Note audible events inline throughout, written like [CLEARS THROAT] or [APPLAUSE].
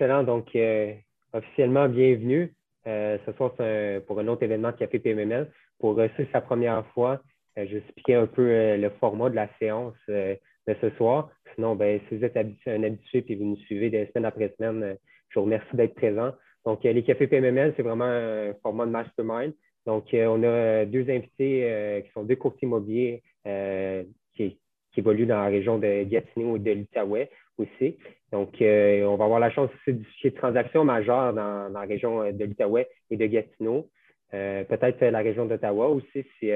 excellent. Donc, officiellement, bienvenue. ce soir, c'est pour un autre événement de Café PMML. Pour euh, sa première fois, je vais expliquer un peu le format de la séance de ce soir. Sinon, ben, si vous êtes un habitué et vous nous suivez des semaines après semaine, je vous remercie d'être présent. Donc, les cafés PMML, c'est vraiment un format de mastermind. Donc, on a deux invités qui sont deux courtiers immobiliers qui, qui évoluent dans la région de Gatineau et de l'Outaouais aussi. Donc, euh, on va avoir la chance aussi de discuter de transactions majeures dans, la région euh, de l'Outaouais et de Gatineau. Euh, peut-être la région d'Ottawa aussi si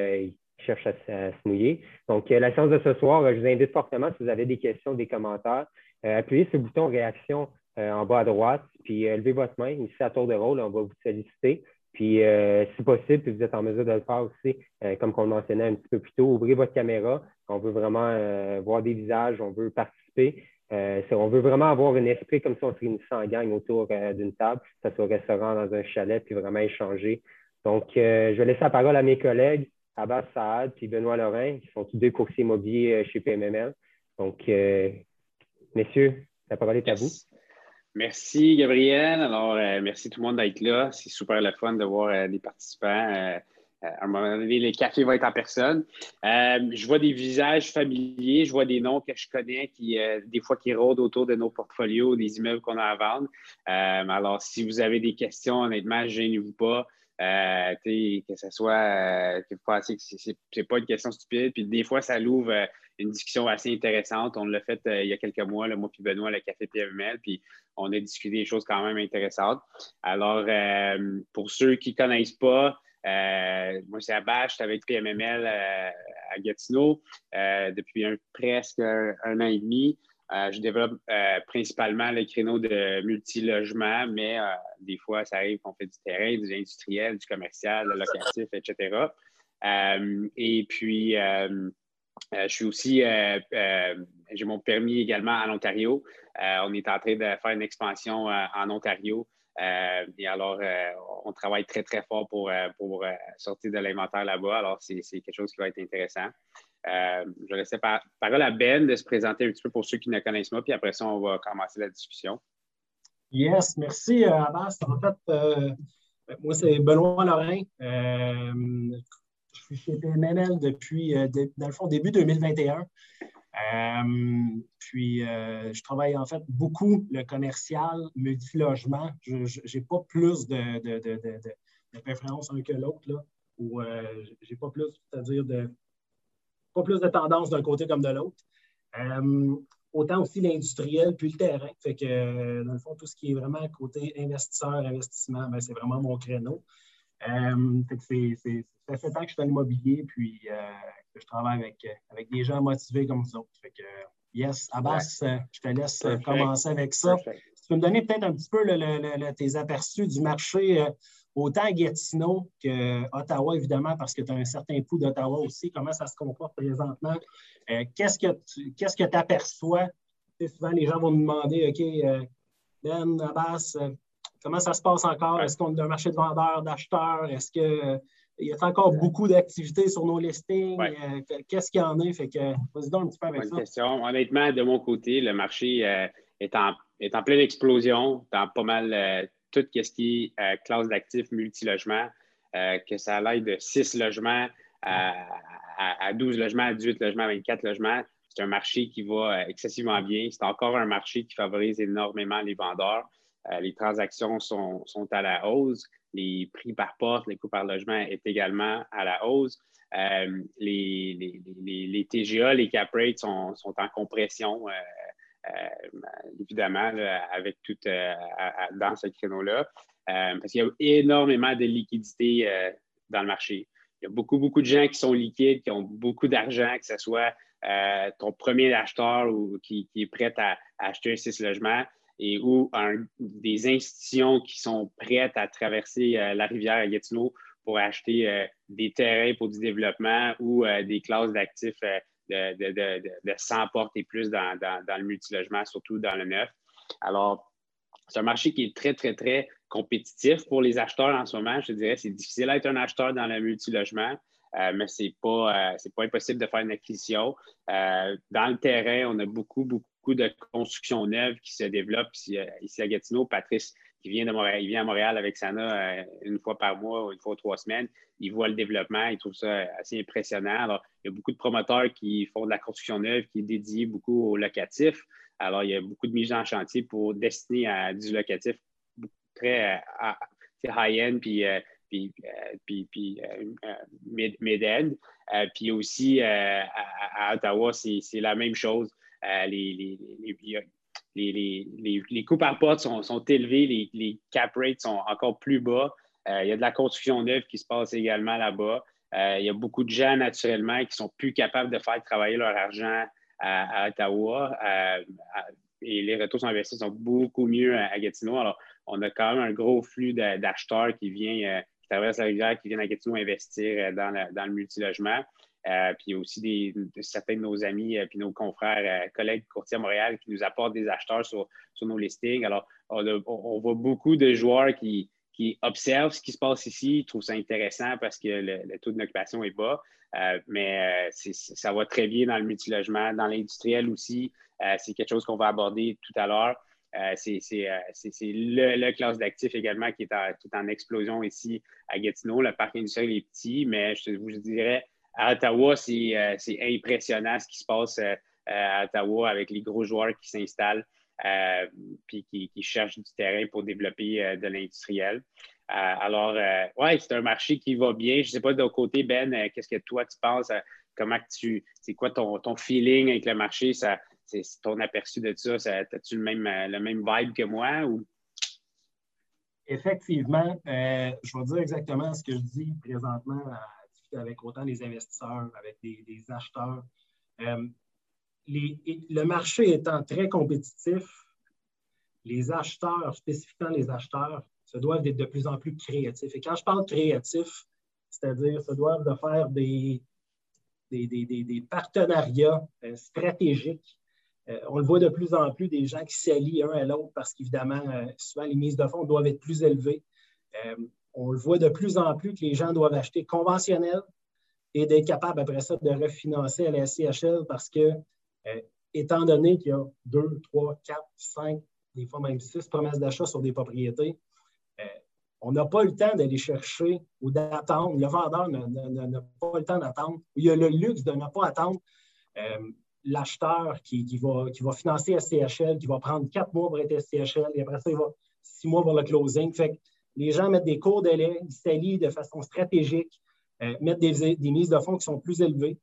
cherchent à, se mouiller. Donc, la séance de ce soir, je vous invite fortement, si vous avez des questions, des commentaires, appuyez sur le bouton réaction en bas à droite, puis levez votre main. Ici, à tour de rôle, on va vous solliciter. Puis, si possible, puis vous êtes en mesure de le faire aussi, comme on mentionnait un petit peu plus tôt, ouvrez votre caméra. On veut vraiment voir des visages, on veut participer. Euh, on veut vraiment avoir un esprit comme si on se réunissait en gang autour euh, d'une table, que ce soit au restaurant, dans un chalet, puis vraiment échanger. Donc, euh, je vais laisser la parole à mes collègues, Abbas Saad puis Benoît Lorrain, qui sont tous deux coursiers immobiliers chez PMML. Donc, messieurs, la parole est à vous. Merci, Gabriel. Alors, merci tout le monde d'être là. C'est super le fun de voir des participants à un moment donné, les cafés vont être en personne. Euh, je vois des visages familiers, je vois des noms que je connais qui, euh, des fois, qui rôdent autour de nos portfolios, des immeubles qu'on a à vendre. alors, si vous avez des questions, honnêtement, gênez-vous pas. que ce soit que vous pensez que ce n'est pas une question stupide. Puis des fois, ça l'ouvre une discussion assez intéressante. On l'a fait il y a quelques mois, le moi puis Benoît, le Café PML, puis on a discuté des choses quand même intéressantes. Alors, pour ceux qui ne connaissent pas, euh, moi, c'est Abache, je suis avec PMML euh, à Gatineau euh, depuis presque un, an et demi. je développe principalement les créneaux de multilogement, mais des fois, ça arrive qu'on fait du terrain, du industriel, du commercial, du locatif, etc. et puis, je suis aussi, j'ai mon permis également en Ontario. on est en train de faire une expansion en Ontario euh, et alors, euh, on travaille très, très fort pour, euh, sortir de l'inventaire là-bas. Alors, c'est quelque chose qui va être intéressant. je vais laisser par, parole à Ben de se présenter un petit peu pour ceux qui ne connaissent pas, puis après ça, on va commencer la discussion. Yes, merci Abbas. En fait, moi, c'est Benoît Lorrain. je suis chez PMNL depuis, dans le fond, début 2021. Euh, puis, euh, je travaille en fait beaucoup le commercial, multilogement. Je n'ai pas plus de, de, préférence un que l'autre, ou euh, j'ai pas plus, c'est-à-dire de pas plus de tendance d'un côté comme de l'autre. autant aussi l'industriel puis le terrain. Fait que, dans le fond, tout ce qui est vraiment côté investisseur, investissement, ben, c'est vraiment mon créneau. Fait que c'est, ça fait temps que je suis dans l'immobilier, puis je travaille avec, avec des gens motivés comme vous autres. Fait que, yes, Abbas, euh, je te laisse euh, commencer avec ça. Tu peux me donner peut-être un petit peu tes aperçus du marché, euh, autant à Gatineau qu'Ottawa, évidemment, parce que tu as un certain pouls d'Ottawa aussi. Comment ça se comporte présentement? qu'est-ce que tu aperçois? souvent, les gens vont me demander, OK, Ben, Abbas, comment ça se passe encore? Est-ce qu'on a un marché de vendeurs, d'acheteurs? Est-ce que il y a encore beaucoup d'activités sur nos listings? Euh, qu'est-ce qu'il y en a? Fait que, vas-y donc un petit peu avec Bonne question. Honnêtement, de mon côté, le marché euh, est, en, est, en, pleine explosion dans pas mal euh, tout ce qui est classe d'actifs multilogement, que ça aille de 6 logements à, 12 logements, à 18 logements, à 24 logements. C'est un marché qui va excessivement bien. C'est encore un marché qui favorise énormément les vendeurs. Les transactions sont, sont à la hausse les prix par porte, les coûts par logement est également à la hausse. Euh, les, les, TGA, les cap rates sont, en compression, euh, euh, évidemment, avec tout dans ce créneau-là, parce qu'il y a énormément de liquidités dans le marché. Il y a beaucoup, beaucoup de gens qui sont liquides, qui ont beaucoup d'argent, que ce soit ton premier acheteur ou qui, est prêt à, acheter un six logements et ou des institutions qui sont prêtes à traverser euh, la rivière à Gatineau pour acheter euh, des terrains pour du développement ou euh, des classes d'actifs de, de, de, 100 portes et plus dans, dans, le multilogement, surtout dans le neuf. Alors, c'est un marché qui est très, très, très compétitif pour les acheteurs en ce moment. Je dirais c'est difficile d'être un acheteur dans le multilogement. Mais ce n'est pas, pas impossible de faire une acquisition. dans le terrain, on a beaucoup, beaucoup de constructions neuves qui se développent ici, à Gatineau. Patrice, qui vient de Montréal, il vient à Montréal avec Sana une fois par mois ou une fois ou trois semaines. Il voit le développement, il trouve ça assez impressionnant. Alors, il y a beaucoup de promoteurs qui font de la construction neuve, qui est dédiée beaucoup au locatif. Alors, il y a beaucoup de mises en chantier pour destiner à du locatif très high-end, puis, euh, puis, euh, puis, puis euh, mid-end. puis aussi, à, Ottawa, c'est la même chose. les, les, les, coûts par porte sont, sont élevés, les, cap rates sont encore plus bas. il y a de la construction neuve qui se passe également là-bas. il y a beaucoup de gens, naturellement, qui sont plus capables de faire travailler leur argent à, Ottawa. et les retours sur investissement sont beaucoup mieux à, Gatineau. Alors, on a quand même un gros flux d'acheteurs qui vient, euh, la rivière, qui viennent à Gatineau investir euh, dans, le multilogement. Euh, puis aussi des, certains de nos amis puis nos confrères, collègues courtiers à Montréal qui nous apportent des acheteurs sur, nos listings. Alors, on, voit beaucoup de joueurs qui, observent ce qui se passe ici, ils trouvent ça intéressant parce que le, taux d'occupation est bas. mais ça va très bien dans le multilogement, dans l'industriel aussi. c'est quelque chose qu'on va aborder tout à l'heure. Euh, c'est le, classe d'actifs également qui est, en, explosion ici à Gatineau. Le parc industriel est petit, mais je, vous dirais, à Ottawa, c'est euh, impressionnant ce qui se passe euh, à Ottawa avec les gros joueurs qui s'installent puis qui, cherchent du terrain pour développer de l'industriel. alors, oui, c'est un marché qui va bien. Je ne sais pas de ton côté, Ben, qu'est-ce que toi tu penses? comment tu, c'est quoi ton, ton, feeling avec le marché? Ça, ton aperçu de ça, as-tu le même, euh, le même vibe que moi? Effectivement, euh, je vais dire exactement ce que je dis présentement avec autant des investisseurs, avec des, acheteurs. Euh, le marché étant très compétitif, les acheteurs, spécifiquement les acheteurs, se doivent être de plus en plus créatifs. Et quand je parle créatif, c'est-à-dire se doivent de faire des partenariats stratégiques euh, on le voit de plus en plus des gens qui s'allient un à l'autre parce qu'évidemment, euh, souvent, les mises de fonds doivent être plus élevées. Euh, on le voit de plus en plus que les gens doivent acheter conventionnel et d'être capables après ça de refinancer à la SCHL parce que, étant donné qu'il y a deux, trois, quatre, cinq, des fois même six promesses d'achat sur des propriétés, on n'a pas le temps d'aller chercher ou d'attendre. Le vendeur n'a pas le temps d'attendre. Il y a le luxe de ne pas attendre l'acheteur qui, va, qui va financer SCHL, qui va prendre quatre mois pour être SCHL, et après ça, il va six mois pour le closing. Fait les gens mettent des cours délai, ils s'allient de façon stratégique, euh, mettent des, mises de fonds qui sont plus élevées.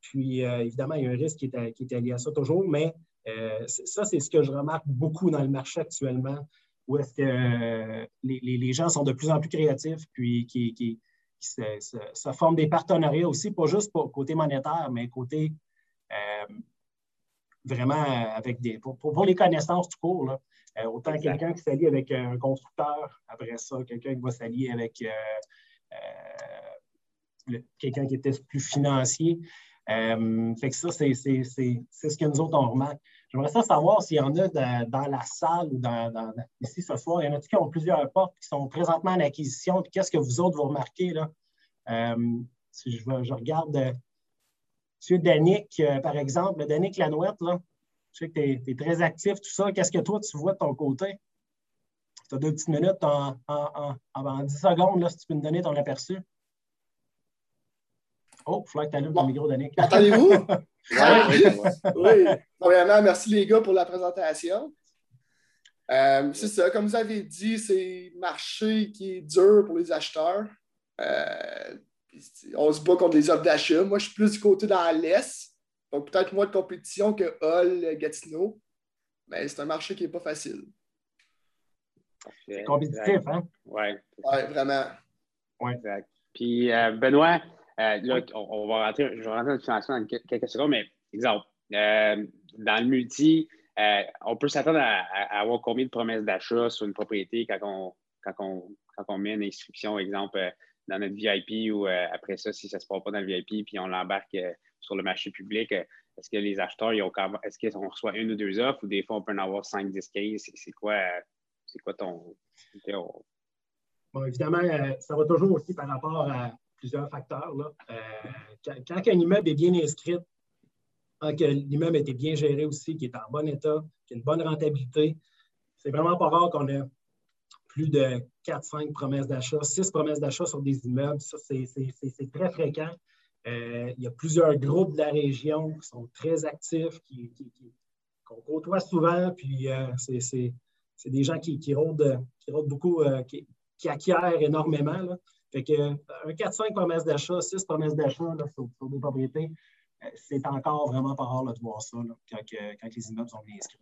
Puis, euh, évidemment, il y a un risque qui est, qui lié à ça toujours, mais euh, ça, c'est ce que je remarque beaucoup dans le marché actuellement, où est-ce que les, gens sont de plus en plus créatifs, puis qui, qui, se, forment des partenariats aussi, pas juste pour côté monétaire, mais côté vraiment avec des. Pour, les connaissances du cours, là, euh, autant quelqu'un qui s'allie avec un constructeur, après ça, quelqu'un qui va s'allier avec euh, quelqu'un qui était plus financier. fait que ça, c'est ce que nous autres, on remarque. J'aimerais ça savoir s'il y en a dans la salle ou dans, ici ce soir. Il y en a qui ont plusieurs portes qui sont présentement en acquisition. Qu'est-ce que vous autres vous remarquez là? si je, je, regarde M. Danick, euh, par exemple, Danick Lanouette, là, je sais que tu es, très actif, tout ça. Qu'est-ce que toi, tu vois de ton côté? Tu as deux petites minutes en, en, 10 secondes, là, si tu peux me donner ton aperçu. Oh, il faut que tu allumes ton micro, Danick. Entendez-vous? [LAUGHS] oui. oui. Premièrement, merci les gars pour la présentation. Euh, c'est ça, comme vous avez dit, c'est un marché qui est dur pour les acheteurs. Euh, on se bat contre les offres d'achat. Moi, je suis plus du côté dans l'Est. Donc, peut-être moins de compétition que Hall, Gatineau. Mais c'est un marché qui n'est pas facile. C'est compétitif, hein? Oui. Oui, vraiment. Oui. Exact. Puis, euh, Benoît, euh, là, on, va rentrer, je vais rentrer dans le financement dans quelques secondes, mais exemple, euh, dans le multi, on peut s'attendre à, avoir combien de promesses d'achat sur une propriété quand on, quand on, quand on met une inscription, exemple, dans notre VIP ou euh, après ça, si ça ne se passe pas dans le VIP, puis on l'embarque euh, sur le marché public, euh, est-ce que les acheteurs, est-ce qu'on reçoit une ou deux offres ou des fois on peut en avoir 5, 10, 15? C'est quoi, quoi ton. Bon, évidemment, ça va toujours aussi par rapport plusieurs facteurs. Là. quand, un immeuble est bien inscrit, quand l'immeuble été bien géré aussi, qu'il est en bon état, qu'il a une bonne rentabilité, c'est vraiment pas rare qu'on ait plus de 4-5 promesses d'achat, 6 promesses d'achat sur des immeubles. Ça, c'est très fréquent. il y a plusieurs groupes de la région qui sont très actifs, qui, qu'on côtoie souvent, puis c'est c'est des gens qui, qui, rôdent, qui beaucoup, euh, qui, acquièrent énormément. Fait que euh, un 4-5 promesses d'achat, 6 promesses d'achat sur, des propriétés, euh, c'est encore vraiment pas rare de voir ça quand, les immeubles sont bien inscrits.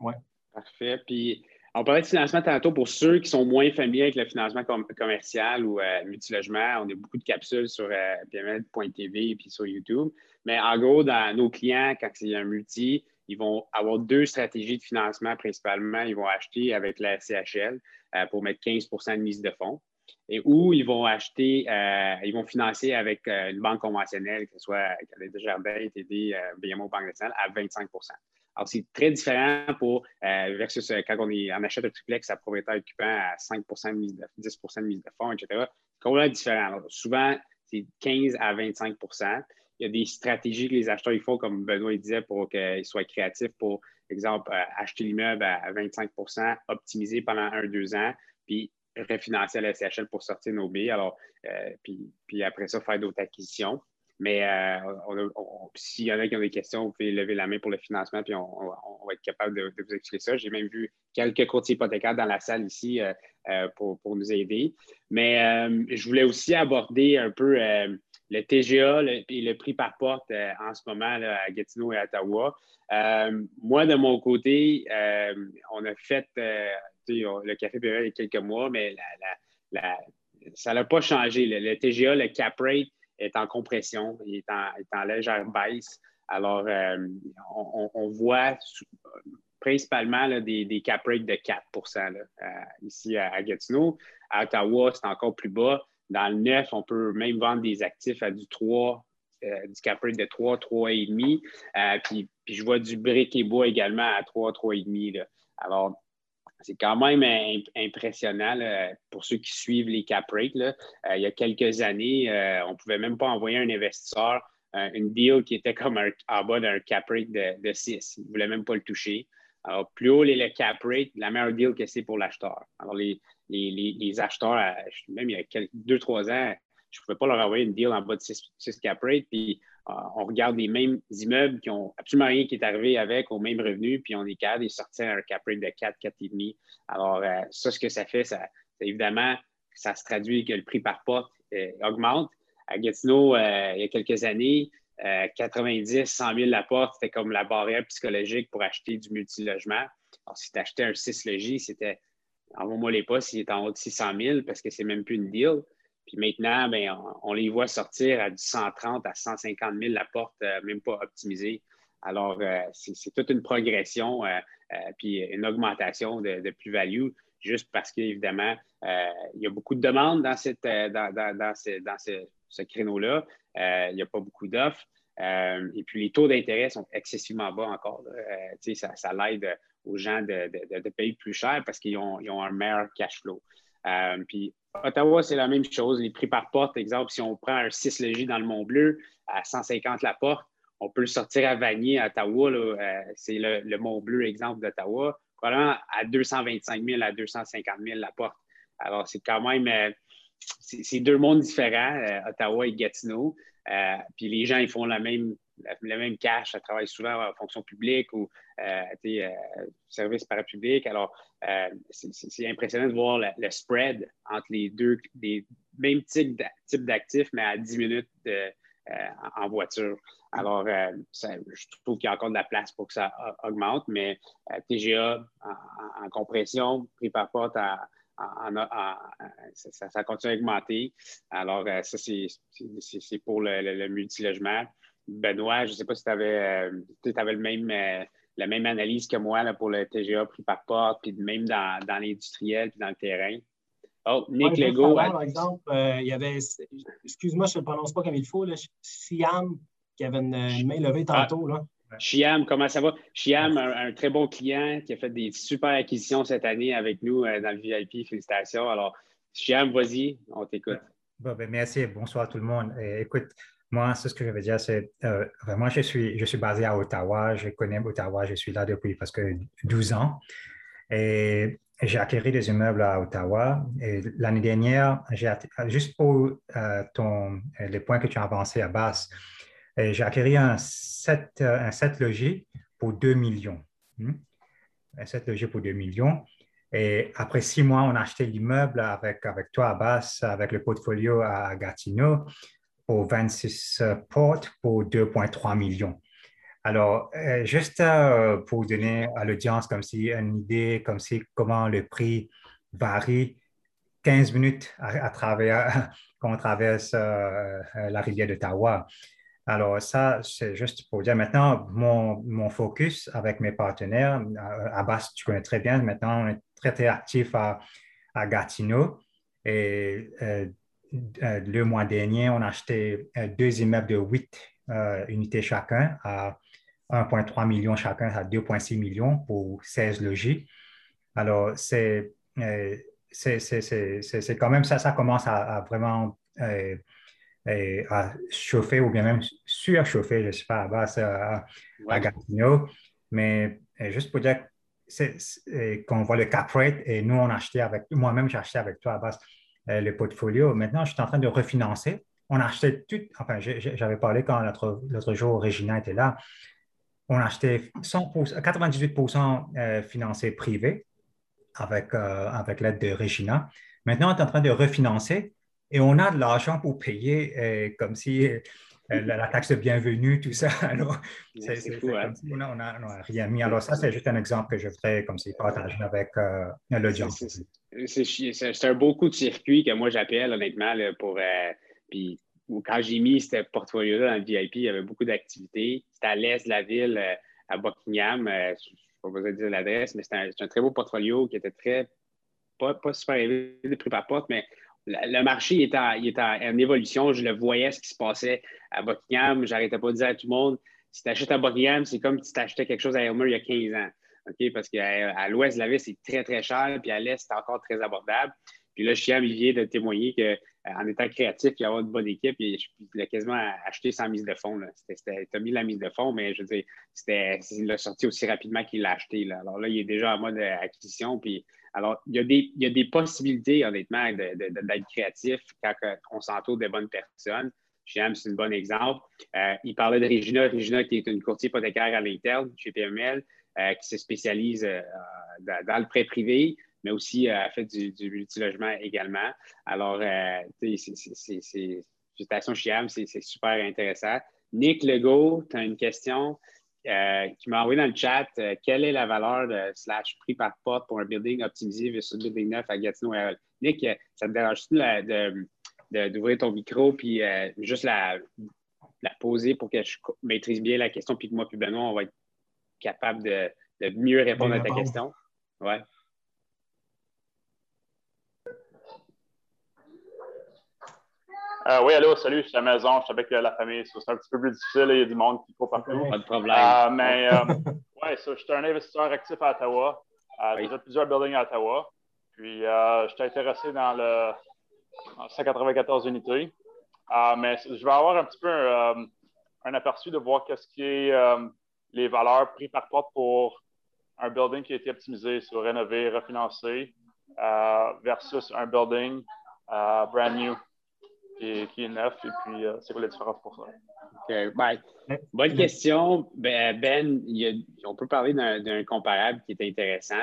Ouais. Parfait. Puis, on parlait de financement tantôt pour ceux qui sont moins familiers avec le financement commercial ou multilogement. On a beaucoup de capsules sur pml.tv et puis sur YouTube. Mais en gros, dans nos clients, quand c'est un multi, ils vont avoir deux stratégies de financement principalement. Ils vont acheter avec la CHL euh, pour mettre 15% de mise de fonds. Et ou ils vont acheter, euh, ils vont financer avec euh, une banque conventionnelle, que ce soit Desjardins, TD, BMO, Banque nationale, à 25 Alors, c'est très différent pour versus quand on, est, on achète un triplex à propriétaire occupant à 5 de mise de, 10 de mise de fonds, etc. C'est complètement différent. souvent, c'est 15 à 25% il y a des stratégies que les acheteurs font, comme Benoît disait, pour qu'ils soient créatifs pour, exemple, euh, acheter l'immeuble à 25% optimiser pendant un, deux ans, puis refinancer à la SCHL pour sortir nos billes. Alors, euh, puis, après ça, faire d'autres acquisitions. Mais euh, s'il y en a qui ont des questions, vous pouvez lever la main pour le financement, puis on, va être capable de, vous expliquer ça. J'ai même vu quelques courtiers hypothécaires dans la salle ici pour, pour, nous aider. Mais je voulais aussi aborder un peu le TGA et le prix par porte euh, en ce moment à Gatineau et à Ottawa. Euh, moi, de mon côté, euh, on a fait le café PE il y a quelques mois, mais ça n'a pas changé. Le, TGA, le cap rate est en compression, il est en, légère baisse. Alors, on, voit principalement des, cap rates de 4 ici à, Gatineau. À Ottawa, c'est encore plus bas. Dans le neuf, on peut même vendre des actifs à du 3, euh, du cap rate de 3, 3,5. Euh, puis, puis, je vois du brick et bois également à 3, 3,5. Alors, c'est quand même impressionnant pour ceux qui suivent les cap rates. Euh, il y a quelques années, on ne pouvait même pas envoyer un investisseur une deal qui était comme en bas d'un cap rate de, 6. Il ne voulait même pas le toucher. Alors, plus haut est le cap rate, la meilleure deal que c'est pour l'acheteur. Alors, les, les, acheteurs, même il y a deux, trois ans, je ne pouvais pas leur envoyer une deal en bas de 6, cap rate. Puis euh, on regarde les mêmes immeubles qui ont absolument rien qui est arrivé avec au même revenu, puis on est capable de sortir un cap rate de 4, 4,5. Alors, euh, ça, ce que ça fait, ça, évidemment, ça se traduit que le prix par porte euh, augmente. À Gatineau, il y a quelques années, 90, 100 000 la porte, c'était comme la barrière psychologique pour acheter du multilogement. Alors, si tu achetais un 6 logis, c'était envoie-moi les pas s'il est en haut de 600 000 parce que c'est même plus une deal. Puis maintenant, ben, on, les voit sortir à du 130 à 150 000 la porte, euh, même pas optimisée. Alors, euh, c'est toute une progression, euh, puis une augmentation de, plus-value, juste parce qu'évidemment, il y a beaucoup de demandes dans, cette, dans, ce, créneau-là. il n'y a pas beaucoup d'offres. et puis, les taux d'intérêt sont excessivement bas encore. ça, ça l'aide aux gens de, payer plus cher parce qu'ils ont, un meilleur cash flow. Puis Ottawa, c'est la même chose. Les prix par porte, exemple, si on prend un 6 logis dans le Mont-Bleu à 150 la porte, on peut le sortir à Vanier, à Ottawa. Euh, c'est le, Mont-Bleu, exemple d'Ottawa, probablement à 225 000 à 250 000 la porte. Alors, c'est quand même, euh, c'est deux mondes différents, Ottawa et Gatineau. puis les gens, ils font la même, le même cash, ça travaille souvent en fonction publique ou euh, euh, service parapublic. Alors, euh, c'est impressionnant de voir le, spread entre les deux, les mêmes types d'actifs, mais à 10 minutes en voiture. Alors, je trouve qu'il y a encore de la place pour que ça augmente, mais TGA en, compression, prix par porte ça, continue à augmenter. Alors, ça, c'est pour le, multilogement. Benoît, je ne sais pas si tu avais, euh, le même, euh, la même analyse que moi là, pour le TGA pris par porte, puis même dans, l'industriel, puis dans le terrain. Oh, Nick Legault. Par exemple, euh, il y avait, excuse-moi, je ne le prononce pas comme il faut, là, Siam, qui avait une, main levée ah. tantôt. Là. Chiam, comment ça va? Chiam, un, très bon client qui a fait des super acquisitions cette année avec nous dans le VIP. Félicitations. Alors, Chiam, vas-y, on t'écoute. Ben, merci, bonsoir tout le monde. écoute, moi, c'est ce que je veux dire, c'est euh, vraiment, je suis, je suis basé à Ottawa, je connais Ottawa, je suis là depuis presque 12 ans. Et j'ai acquis des immeubles à Ottawa. Et l'année dernière, j'ai juste pour euh, ton, les points que tu as avancés à base, j'ai acquis un 7, un 7 logis pour 2 millions. Hmm? Un 7 logis pour 2 millions. Et après six mois, on a acheté l'immeuble avec, avec toi à Basse, avec le portfolio à Gatineau pour 26 euh, portes pour 2,3 millions. Alors, euh, juste euh, pour donner à l'audience comme si une idée, comme si comment le prix varie 15 minutes à, travers, [LAUGHS] quand on traverse la rivière d'Ottawa. Alors, ça, c'est juste pour dire maintenant, mon, mon, focus avec mes partenaires, Abbas, tu connais très bien, maintenant, on est très, très actif à, à Gatineau. Et le mois dernier, on a acheté euh, deux immeubles de 8 euh, unités chacun à 1,3 million chacun à 2,6 millions pour 16 logis. Alors, c'est c'est quand même ça, ça commence à, vraiment à chauffer ou bien même surchauffer, je ne sais pas, à base à, Gatineau. Mais juste pour dire qu'on voit le cap rate et nous, on a acheté avec, moi-même, j'ai acheté avec toi à base euh, le portfolio. Maintenant, je suis en train de refinancer. On a acheté tout, enfin, j'avais parlé quand l'autre jour, Regina était là. On a acheté 98 euh, financé privé avec, euh, avec l'aide de Regina. Maintenant, on est en train de refinancer et on a de l'argent pour payer comme si la, taxe de bienvenue, tout ça. [LAUGHS] Alors, c'est fou, hein? on n'a rien mis. Alors, ça, c'est juste un exemple que je voudrais comme si partager avec l'audience c'est un beau coup de circuit que moi j'appelle honnêtement pour. Euh, puis quand j'ai mis ce portfolio-là dans le VIP, il y avait beaucoup d'activités. C'était à l'est de la ville, euh, à Buckingham. Euh, je ne vais pas vous dire l'adresse, mais c'était un, très beau portfolio qui était très. Pas, super élevé de prix par porte, mais le marché en, en, évolution. Je le voyais ce qui se passait à Buckingham. J'arrêtais pas de dire à tout le monde si tu achètes à Buckingham, c'est comme si tu achetais quelque chose à Elmer il y a 15 ans. Parce qu'à l'ouest de la ville, c'est très, très cher, puis à l'est, c'est encore très abordable. Puis là, Chiam, il vient de témoigner qu'en étant créatif, il y a une bonne équipe, il a quasiment acheté sans mise de fonds. Tu as mis la mise de fonds, mais je veux dire, il l'a sorti aussi rapidement qu'il l'a acheté. Alors là, il est déjà en mode acquisition. Puis, alors, il y, a des, il y a des possibilités, honnêtement, d'être créatif quand on s'entoure des bonnes personnes. Chiam, c'est un bon exemple. Euh, il parlait de Regina. Regina, qui est une courtier hypothécaire à l'interne chez PML. Euh, qui se spécialise euh, dans, le prêt privé, mais aussi euh, fait du, du multilogement également. Alors, félicitations Chiam, c'est super intéressant. Nick Legault, tu as une question qui m'a envoyé dans le chat. quelle est la valeur de slash prix par porte pour un building optimisé versus building neuf à Gatineau? Nick, ça te dérange-tu d'ouvrir ton micro puis juste la, la poser pour que je maîtrise bien la question puis que moi puis Benoît, on va être capable de, mieux répondre à ta question. Ouais. Euh, oui, allô, salut, je suis à la maison, je suis avec euh, la famille. C'est un petit peu plus difficile, il y a du monde qui court partout. Pas de problème. Euh, mais ouais, [LAUGHS] je suis un investisseur actif à Ottawa. J'ai Déjà plusieurs buildings à Ottawa. Puis je suis intéressé dans le 194 unités. mais je vais avoir un petit peu un, un aperçu de voir qu'est-ce qui est les valeurs prises par porte pour un building qui a été optimisé, sur rénové, refinancé, euh, versus un building euh, brand new qui est, neuf. Et puis, euh, c'est quoi la différence pour ça? OK. Ben, bonne question. Ben, ben on peut parler d'un comparable qui est intéressant,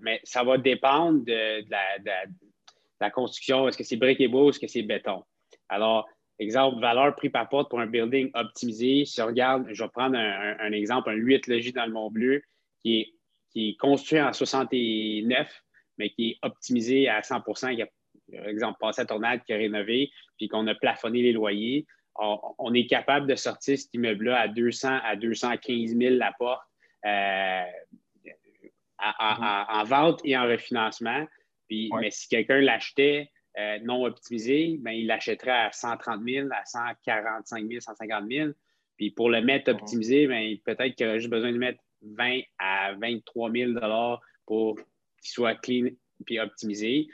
mais ça va dépendre de, la, construction. Est-ce que c'est briques et beau, est-ce que c'est béton? Alors, Exemple, valeur prix par porte pour un building optimisé. Si on regarde, je vais prendre un, exemple, un 8 logis dans le Mont-Bleu qui est, qui est construit en 69, mais qui est optimisé à 100 qui a, par exemple, passé à tornade, qui a rénové, puis qu'on a plafonné les loyers. On, est capable de sortir cet immeuble-là à 200 à 215 000 la porte euh, mm-hmm. en vente et en refinancement. Puis, Mais si quelqu'un l'achetait euh, non optimisé, ben, il l'achèterait à 130 000, à 145 000, 150 000. Puis pour le mettre optimisé, ben, peut-être qu'il aurait juste besoin de mettre 20 à 23 000 pour qu'il soit clean et optimisé.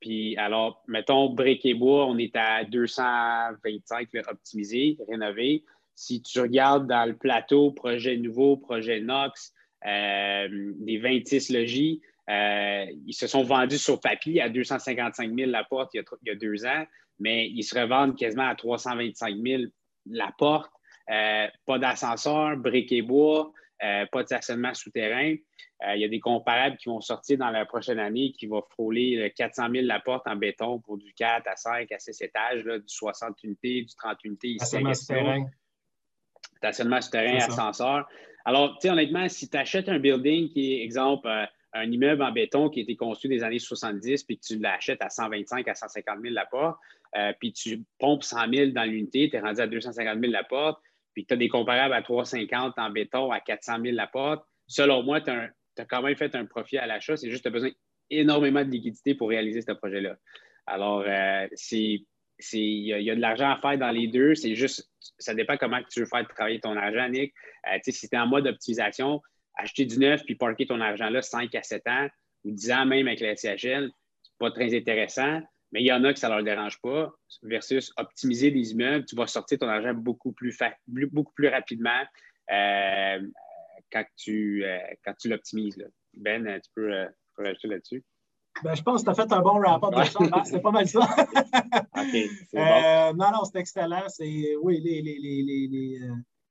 puis alors, mettons, briques et bois, on est à 225 optimisés, rénovés. Si tu regardes dans le plateau, projet nouveau, projet Nox, des 26 logis, ils se sont vendus sur papier à 255 000 la porte il y a, deux ans, mais ils se revendent quasiment à 325 000 la porte. pas d'ascenseur, briques et bois, pas de stationnement souterrain. il y a des comparables qui vont sortir dans la prochaine année qui vont frôler 400 000 la porte en béton pour du 4 à 5 à 6 étages, du 60 unités, du 30 unités ici à souterrain. Stationnement souterrain, ascenseur. Alors, tu sais, honnêtement, si tu achètes un building qui est, exemple, un immeuble en béton qui a été construit des années 70, puis que tu l'achètes à 125 à 150 000 la porte, euh, puis tu pompes 100 000 dans l'unité, tu es rendu à 250 000 la porte, puis tu as des comparables à 350 en béton à 400 000 la porte, selon moi, tu as, quand même fait un profit à l'achat. C'est juste que tu as besoin énormément de liquidité pour réaliser ce projet-là. Alors, euh, il y, a de l'argent à faire dans les deux. C'est juste, ça dépend comment tu veux faire travailler ton argent, Nick. Euh, si tu es en mode optimisation, acheter du neuf puis parker ton argent là 5 à 7 ans ou 10 ans même avec la SCHL, c'est pas très intéressant. Mais il y en a que ça ne leur dérange pas, versus optimiser des immeubles, tu vas sortir ton argent beaucoup plus, beaucoup plus rapidement euh, quand tu, euh, tu l'optimises. Ben, tu peux, euh, rajouter là-dessus. Ben, je pense que tu as fait un bon rapport de ça. Ah, c'est pas mal ça. [LAUGHS] OK, bon. Non, non, c'est excellent. C'est, oui, les, les, les, les,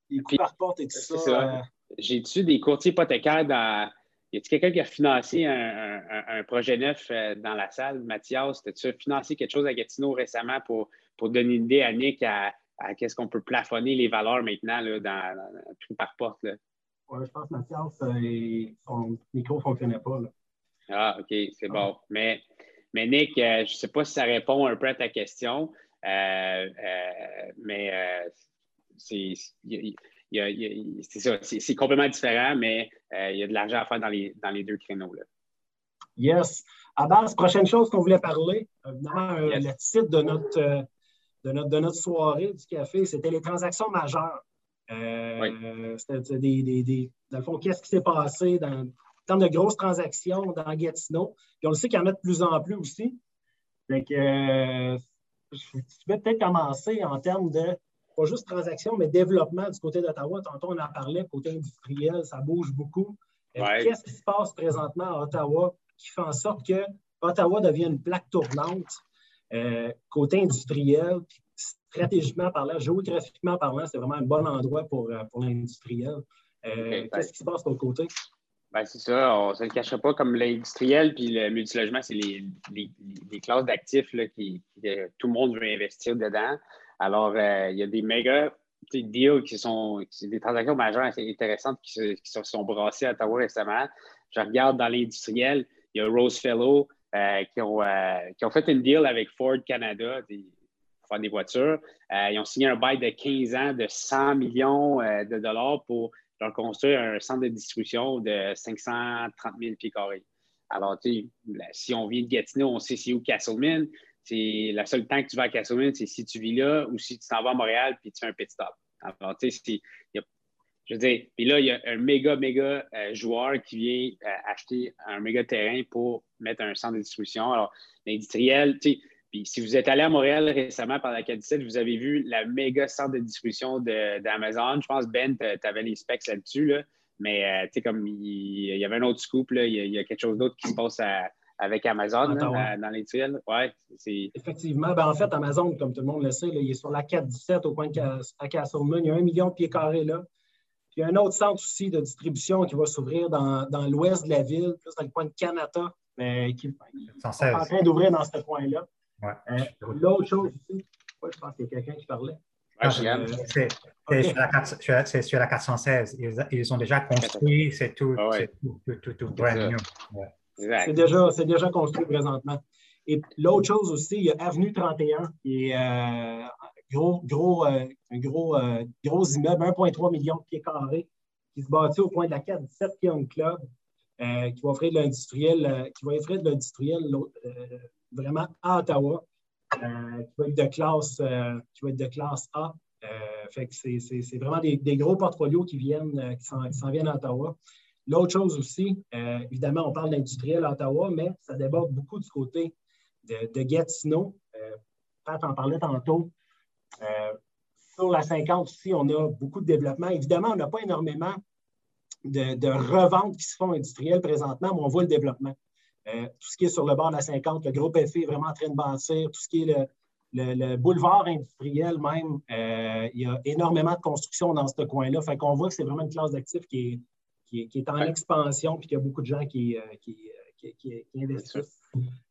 les coups par porte et tout ça j'ai-tu des courtiers hypothécaires dans. Y a-t-il quelqu'un qui a financé un, projet neuf euh, dans la salle? Mathias, as-tu financé quelque chose à Gatineau récemment pour, pour donner une idée à Nick à, qu'est-ce qu'on peut plafonner les valeurs maintenant là, dans, prix par porte? Oui, je pense que Mathias, euh, son micro ne fonctionnait pas. Ah, OK, c'est bon. Mais, mais Nick, euh, je ne sais pas si ça répond un peu à ta question, mais c'est c'est ça, c'est complètement différent, mais euh, il y a de l'argent à faire dans les, dans les deux créneaux. Là. Yes. À base, prochaine chose qu'on voulait parler, évidemment, euh, le titre de notre, euh, de, notre, de notre soirée du café, c'était les transactions majeures. C'était des, des, des, Dans le fond, qu'est-ce qui s'est passé dans, en termes de grosses transactions dans Gatineau? Puis on le sait qu'il y en a de plus en plus aussi. Donc, je vais peut-être commencer en termes de pas juste transaction, mais développement du côté d'Ottawa. Tantôt, on en parlait, côté industriel, ça bouge beaucoup. Qu'est-ce qui se passe présentement à Ottawa qui fait en sorte que Ottawa devient une plaque tournante euh, côté industriel, stratégiquement parlant, géographiquement parlant, c'est vraiment un bon endroit pour, euh, pour l'industriel. Euh, qu'est-ce qui se passe de l'autre côté? Ben, c'est ça, on ne se le cachera pas comme l'industriel puis le multilogement, c'est les, les, classes d'actifs qui, tout le monde veut investir dedans. Alors, euh, il y a des méga deals qui sont des transactions majeures assez intéressantes qui se, sont brassées à Ottawa récemment. Je regarde dans l'industriel, il y a Rosefellow euh, qui, ont, euh, qui ont fait une deal avec Ford Canada, pour faire des voitures. ils ont signé un bail de 15 ans de 100 millions de dollars pour leur construire un centre de distribution de 530 000 pieds carrés. Alors, si on vient de Gatineau, on sait c'est où Castleman c'est la seule temps que tu vas à Castleman, c'est si tu vis là ou si tu t'en vas à Montréal puis tu fais un pit stop. Alors, tu sais, je veux dire, puis là, il y a un méga, méga euh, joueur qui vient euh, acheter un méga terrain pour mettre un centre de distribution. Alors, l'industriel, tu sais, puis si vous êtes allé à Montréal récemment par la 17, vous avez vu la méga centre de distribution d'Amazon. Je pense, Ben, tu avais les specs là-dessus, là. mais euh, tu sais, comme il, y avait un autre scoop, là, il, y a, quelque chose d'autre qui se passe à, avec Amazon dans les tuiles. Ouais, Effectivement. Ben, en fait, Amazon, comme tout le monde le sait, il est sur la 417 au point de à Castleman. Il y a un million de pieds carrés là. Puis il y a un autre centre aussi de distribution qui va s'ouvrir dans, dans l'ouest de la ville, plus dans le coin de Canada, mais qui est en train d'ouvrir dans ce coin-là. Ouais. Euh, l'autre chose aussi, je pense qu'il y a quelqu'un qui parlait. Ah, euh, c'est sur, la 416. Ils, ont déjà construit, c'est tout, ah tout, tout, tout, brand new. C'est déjà, déjà construit présentement. Et l'autre chose aussi, il y a Avenue 31, qui est euh, gros, gros, euh, un gros, euh, gros immeuble, 1,3 million de pieds carrés, qui se bâtit au point de la 417 Young Club, qui va offrir de l'industriel, qui va offrir de l'industriel vraiment à Ottawa, qui va être de classe, qui va être de classe A. c'est vraiment des, gros portfolios qui viennent, qui s'en viennent à Ottawa. L'autre chose aussi, évidemment, on parle d'industriel à Ottawa, mais ça déborde beaucoup du côté de, Gatineau. Pat en parlait tantôt. sur la 50 aussi, on a beaucoup de développement. Évidemment, on n'a pas énormément de, reventes qui se font industrielles présentement, mais on voit le développement. Euh, tout ce qui est sur le bord de la 50, le groupe FI est vraiment en train de bâtir. Tout ce qui est le, boulevard industriel même, euh, il y a énormément de construction dans ce coin-là. Fait qu'on voit que c'est vraiment une classe d'actifs qui est, qui, est, en expansion puis qu'il y a beaucoup de gens qui, euh, qui, investissent.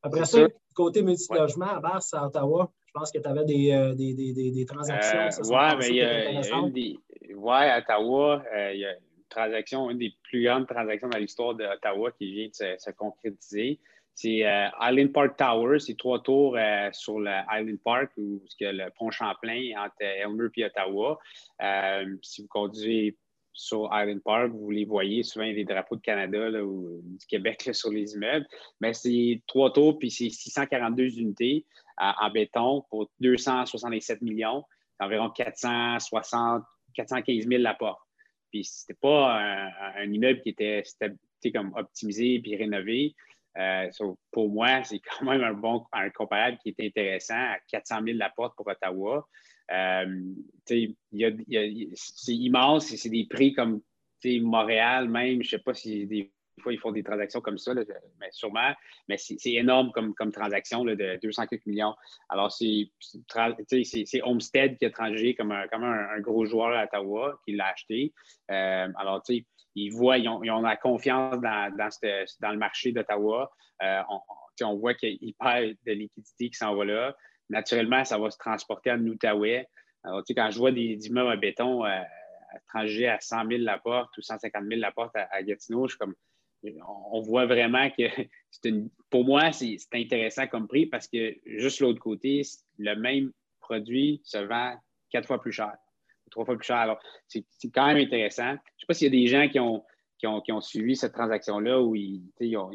Après ça, côté multilogement, à base à Ottawa, je pense que tu avais des, des, des, transactions. oui, mais il y a, une des. À Ottawa, il y a transaction, une des plus grandes transactions dans l'histoire d'Ottawa qui vient de se, concrétiser. C'est euh, Island Park Tower, c'est trois tours euh, sur le Island Park, où il y a le pont Champlain entre Elmer et Ottawa. Euh, si vous conduisez sur Island Park, vous les voyez souvent des drapeaux de Canada ou du Québec sur les immeubles. Mais c'est trois tours, puis c'est 642 unités en béton pour 267 millions. Environ 460, 415 000 la porte. Puis c'était pas un, immeuble qui était, comme optimisé puis rénové. Euh, pour moi, c'est quand même un bon un comparable qui est intéressant à 400 000 la porte pour Ottawa. Euh, c'est immense, c'est des prix comme Montréal même, je ne sais pas si des fois, ils font des transactions comme ça, mais sûrement. Mais c'est énorme comme, transaction de 200 millions. Alors, c'est Homestead qui a transgé comme, un, gros joueur à Ottawa qui l'a acheté. Euh, alors, ils voient, ils ont, la confiance dans, le marché d'Ottawa. Euh, on, voit qu'il perd de liquidité qui s'en va là. Naturellement, ça va se transporter en Outaouais. Alors, tu sais, quand je vois des, immeubles en béton euh, à 100 000 la porte ou 150 000 la porte à, Gatineau, je suis comme on voit vraiment que [LAUGHS] pour moi, c'est intéressant comme prix parce que juste l'autre côté, le même produit se vend quatre fois plus cher, trois fois plus cher. Alors, c'est quand même intéressant. Je ne sais pas s'il y a des gens qui ont, qui ont, suivi cette transaction-là où ils, ont,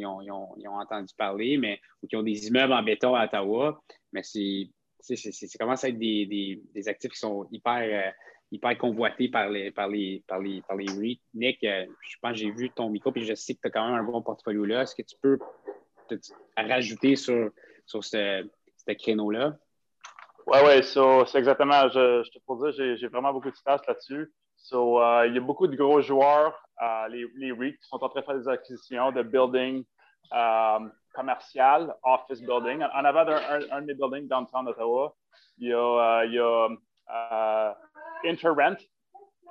entendu parler, mais ou qui ont des immeubles en béton à Ottawa, mais c'est commence à être des, des, actifs qui sont hyper. Euh, hyper convoité par les, par les, par les, par les REIT. Nick, euh, je pense que j'ai vu ton micro, puis je sais que tu as quand même un bon portfolio là. Est-ce que tu peux te, rajouter sur, sur ce, ce créneau-là? Oui, oui, c'est exactement, je, je te pour dire, j'ai vraiment beaucoup de stats là-dessus. So, uh, il y a beaucoup de gros joueurs, uh, les, les REIT, qui sont en train de faire des acquisitions de buildings um, commerciales, office building. En avant d'un un, un, de mes buildings downtown Ottawa, il y a, il y a Interrent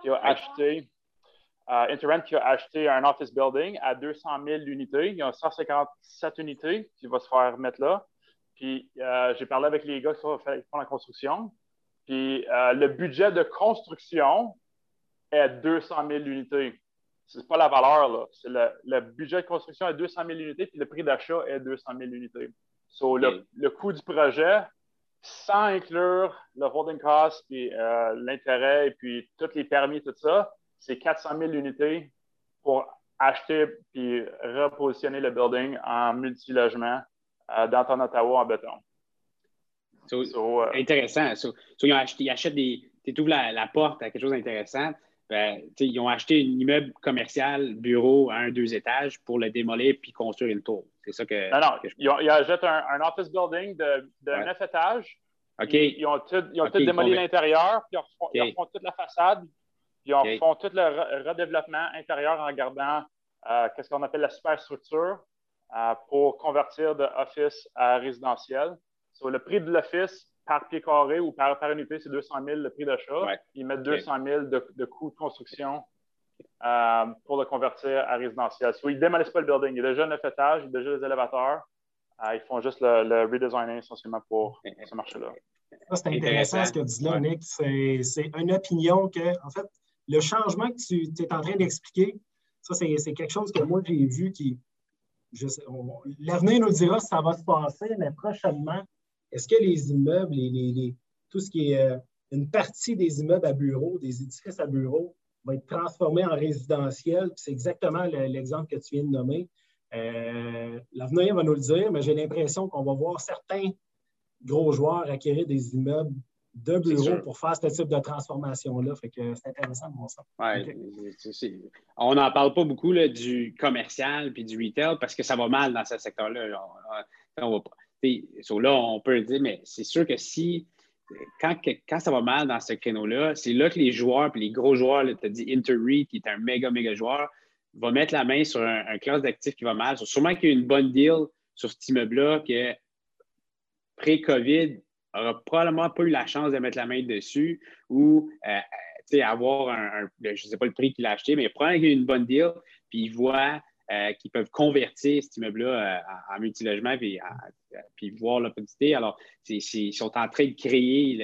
qui a acheté euh, Interrent qui a acheté un office building à 200 000 unités. Il y a 157 unités qui vont se faire mettre là. Puis euh, j'ai parlé avec les gars qui font la construction. Puis euh, le budget de construction est 200 000 unités. Ce n'est pas la valeur, là. C'est le, budget de construction est 200 000 unités, puis le prix d'achat est 200 000 unités. So, le, le, coût du projet sans inclure le holding cost, puis euh, l'intérêt, et puis tous les permis, tout ça, c'est 400 000 unités pour acheter puis repositionner le building en multilogement euh, dans ton Ottawa en béton. Euh, intéressant. ils achètent des. Tu ouvres la, porte à quelque chose d'intéressant. Ben, ils ont acheté un immeuble commercial, bureau à un, deux étages pour le démolir puis construire une tour. C'est ça que. Non, non. ils, achètent un, office building de, neuf étages. OK. Ils, ont tout, démoli ben l'intérieur, puis ils refont, toute la façade, puis ils font tout le redéveloppement intérieur en gardant euh, ce qu'on appelle la superstructure euh, pour convertir de office à résidentiel. Sur le prix de l'office par pied carré ou par, par unité, c'est 200 000 le prix d'achat. Ils mettent 200 000 de, de coûts de construction euh, pour le convertir à résidentiel. ils ne démolissent pas le building. Il y a déjà neuf étages, il y a déjà des élévateurs. Euh, ils font juste le, le redesigner essentiellement pour ce marché-là. C'est intéressant ce que tu dis là, Nick. C'est une opinion que, en fait, le changement que tu es en train d'expliquer, ça, c'est quelque chose que moi, j'ai vu qui. L'avenir nous dira si ça va se passer, mais prochainement, est-ce que les immeubles, les, tout ce qui est euh, une partie des immeubles à bureaux, des édifices à bureaux, va être transformé en résidentiel. C'est exactement l'exemple que tu viens de nommer. Euh, l'avenir va nous le dire, mais j'ai l'impression qu'on va voir certains gros joueurs acquérir des immeubles de bureaux pour faire ce type de transformation-là. Fait que c'est intéressant de voir ça. Oui, on n'en parle pas beaucoup là, du commercial puis du retail parce que ça va mal dans ce secteur-là. On, va là, on peut dire, mais c'est sûr que si quand, quand, ça va mal dans ce créneau-là, c'est là que les joueurs, puis les gros joueurs, tu as dit Interread, qui est un méga, méga joueur, va mettre la main sur un, classe d'actifs qui va mal. Sûrement qu'il y a une bonne deal sur cet immeuble-là que pré-COVID, n'aura probablement pas eu la chance de mettre la main dessus ou euh, avoir un, je ne sais pas le prix qu'il a acheté, mais probablement qu'il y une bonne deal, puis il voit euh, qu'ils peuvent convertir cet immeuble-là euh, en, multilogement puis, puis voir l'opportunité. Alors, ils sont en train de créer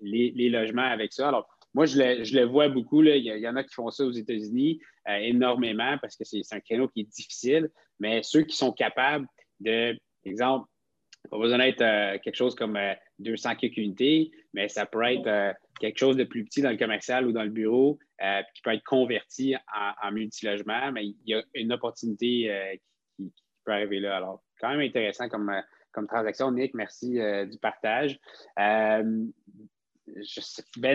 les, logements avec ça. Alors, moi, je le, vois beaucoup. Il, y en a qui font ça aux États-Unis énormément parce que c'est un créneau qui est difficile, mais ceux qui sont capables de, exemple, pas besoin d'être euh, quelque chose comme 200 euh, unités, mais ça peut être euh, quelque chose de plus petit dans le commercial ou dans le bureau qui peut être converti en, multilogement, mais il y a une opportunité qui, peut arriver là. Alors, quand même intéressant comme, comme transaction. Nick, merci du partage. ben,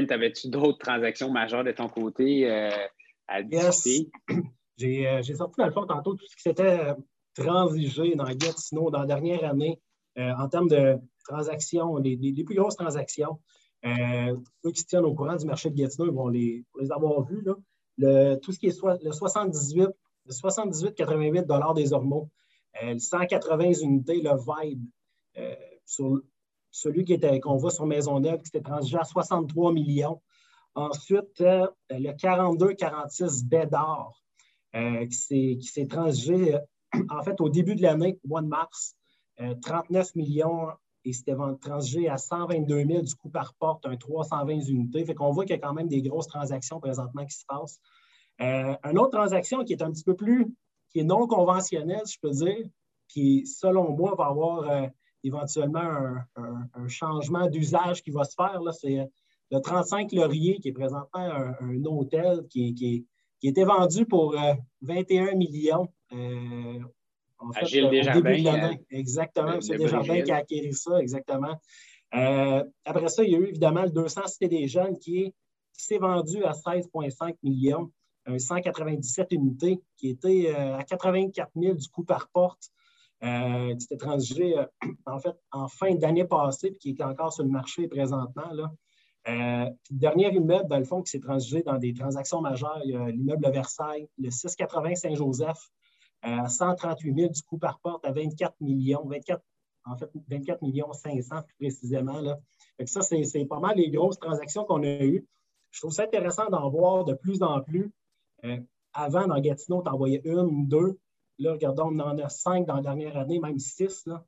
avais-tu d'autres transactions majeures de ton côté à discuter? [CLEARS THROAT] J'ai sorti dans le fond tantôt tout ce qui s'était transigé dans Gatineau dans la dernière année. Euh, en termes de transactions, les, plus grosses transactions, euh, ceux qui se tiennent au courant du marché de Gatineau vont les, avoir vus. Le, tout ce qui est le 78, 88 des Ormeaux, euh, 180 unités, le Vibe, euh, sur celui qu'on voit sur Maisonneuve, qui s'était transigé à 63 millions. Ensuite, le 42-46 Bédard, qui s'est transigé en fait au début de l'année, au mois de mars, 39 euh, millions et c'était transigé à 122 000 du coup par porte, un 320 unités. Fait qu'on voit qu'il y a quand même des grosses transactions présentement qui se passent. Euh, une autre transaction qui est un petit peu plus, qui est non conventionnelle, je peux dire, qui, selon moi, va avoir euh, éventuellement un, changement d'usage qui va se faire, c'est le 35 Laurier, qui est présentement un, hôtel qui, qui, était vendu pour 21 millions à Gilles Desjardins. exactement, c'est Desjardins qui a acquis ça, exactement. Euh, après ça, il y a eu évidemment le 200 Cité des Jeunes qui s'est vendu à 16,5 millions, un 197 unités qui était euh, à 84 000 du coup par porte. Euh, qui était transigé en fait en fin d'année passée, puis qui est encore sur le marché présentement. Là. le dernier immeuble, dans le fond, qui s'est transigé dans des transactions majeures, il y a l'immeuble Versailles, le 680 Saint-Joseph, à 138 000 du coup par porte à 24 millions, 24, en fait 24 millions 500 plus précisément. Là. ça, c'est pas mal les grosses transactions qu'on a eues. Je trouve ça intéressant d'en voir de plus en plus. Euh, avant, dans Gatineau, tu en voyais une deux. Là, regardons, on en a cinq dans la dernière année, même six là,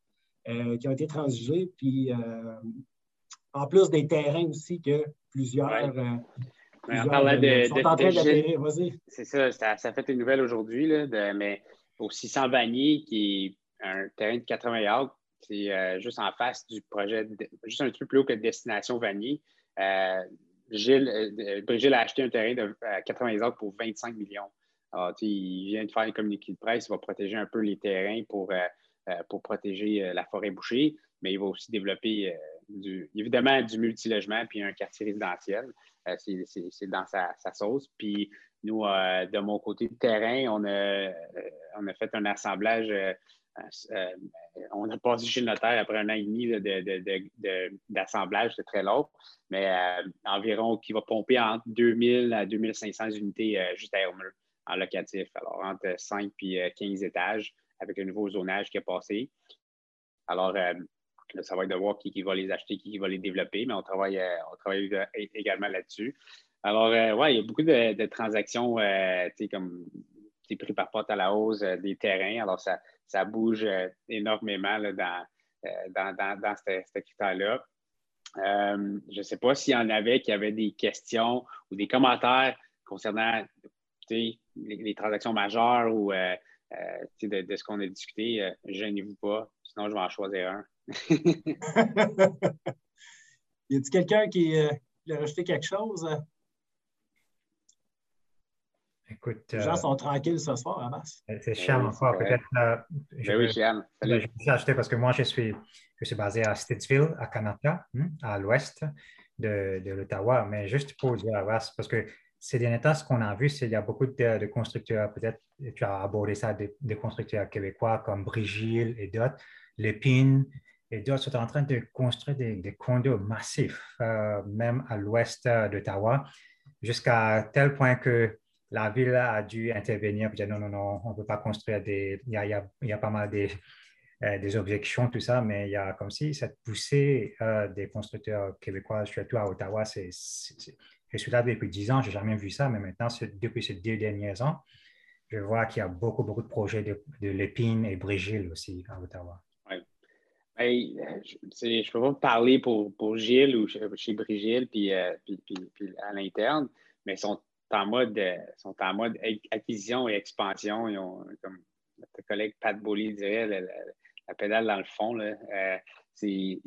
euh, qui ont été transigés. Puis, euh, en plus des terrains aussi que plusieurs. on parlait de, C'est ça, ça, fait une nouvelle aujourd'hui, mais au 600 Vanier, qui est un terrain de 80 yards. C'est euh, juste en face du projet, juste un peu plus haut que Destination Vanier. Euh, Gilles, euh, Brigitte a acheté un terrain de 80 yards pour 25 millions. il vient de faire un communiqué de presse, il va protéger un peu les terrains pour, pour protéger la forêt bouchée, mais il va aussi développer évidemment du multilogement puis un quartier résidentiel. C'est dans sa, sa, sauce. Puis nous, euh, de mon côté de terrain, on a, euh, on a fait un assemblage. Euh, on a passé chez le notaire après un an et demi d'assemblage, c'est très long, mais environ qui va pomper entre 2000 à 2500 unités juste à Hermeux en locatif. Alors, entre 5 et 15 étages avec le nouveau zonage qui est passé. Alors, ça va être de voir qui, va les acheter, qui, va les développer, mais on travaille, on travaille également là-dessus. Alors, euh, oui, il y a beaucoup de, transactions, euh, tu sais, comme des prix par porte à la hausse euh, des terrains. Alors, ça, ça bouge énormément là, dans, dans, dans, dans ce, critère-là. je ne sais pas s'il y en avait qui avaient des questions ou des commentaires concernant les, les, transactions majeures ou de, de, ce qu'on a discuté. Gênez-vous pas, sinon je vais en choisir un. [LAUGHS] y a-t-il quelqu'un qui, qui a rajouté quelque chose? Écoute, Les gens sont tranquilles ce soir, Abbas. C'est Chiam encore, peut-être. Ben oui, Chiam. Je vais ajouter parce que moi, je suis, je suis basé à Stittsville, à Canada, hein, à l'ouest de, de l'Ottawa. Mais juste pour dire, Abbas, parce que ces derniers temps, ce qu'on a vu, c'est qu'il y a beaucoup de, constructeurs, peut-être tu as abordé ça, des, constructeurs québécois comme Brigil et d'autres, Lépine et d'autres sont en train de construire des, condos massifs, euh, même à l'ouest d'Ottawa, jusqu'à tel point que la ville a dû intervenir pour dire non, non, non, on ne peut pas construire des. Il y a, il y a, pas mal euh, des, objections, tout ça, mais il y a comme si cette poussée euh, des constructeurs québécois, surtout à Ottawa, c'est je suis là depuis 10 ans, je n'ai jamais vu ça, mais maintenant, depuis ces deux derniers ans, je vois qu'il y a beaucoup, beaucoup de projets de, Lépine et Brigil aussi à Ottawa. Ben, je ne peux pas parler pour, pour Gilles ou chez Brigil puis, euh, puis, puis, à l'interne, mais ils sont en mode, sont en mode acquisition et expansion. Ils comme notre collègue Pat Bolly dirait, la, pédale dans le fond. Là. Euh, c'est,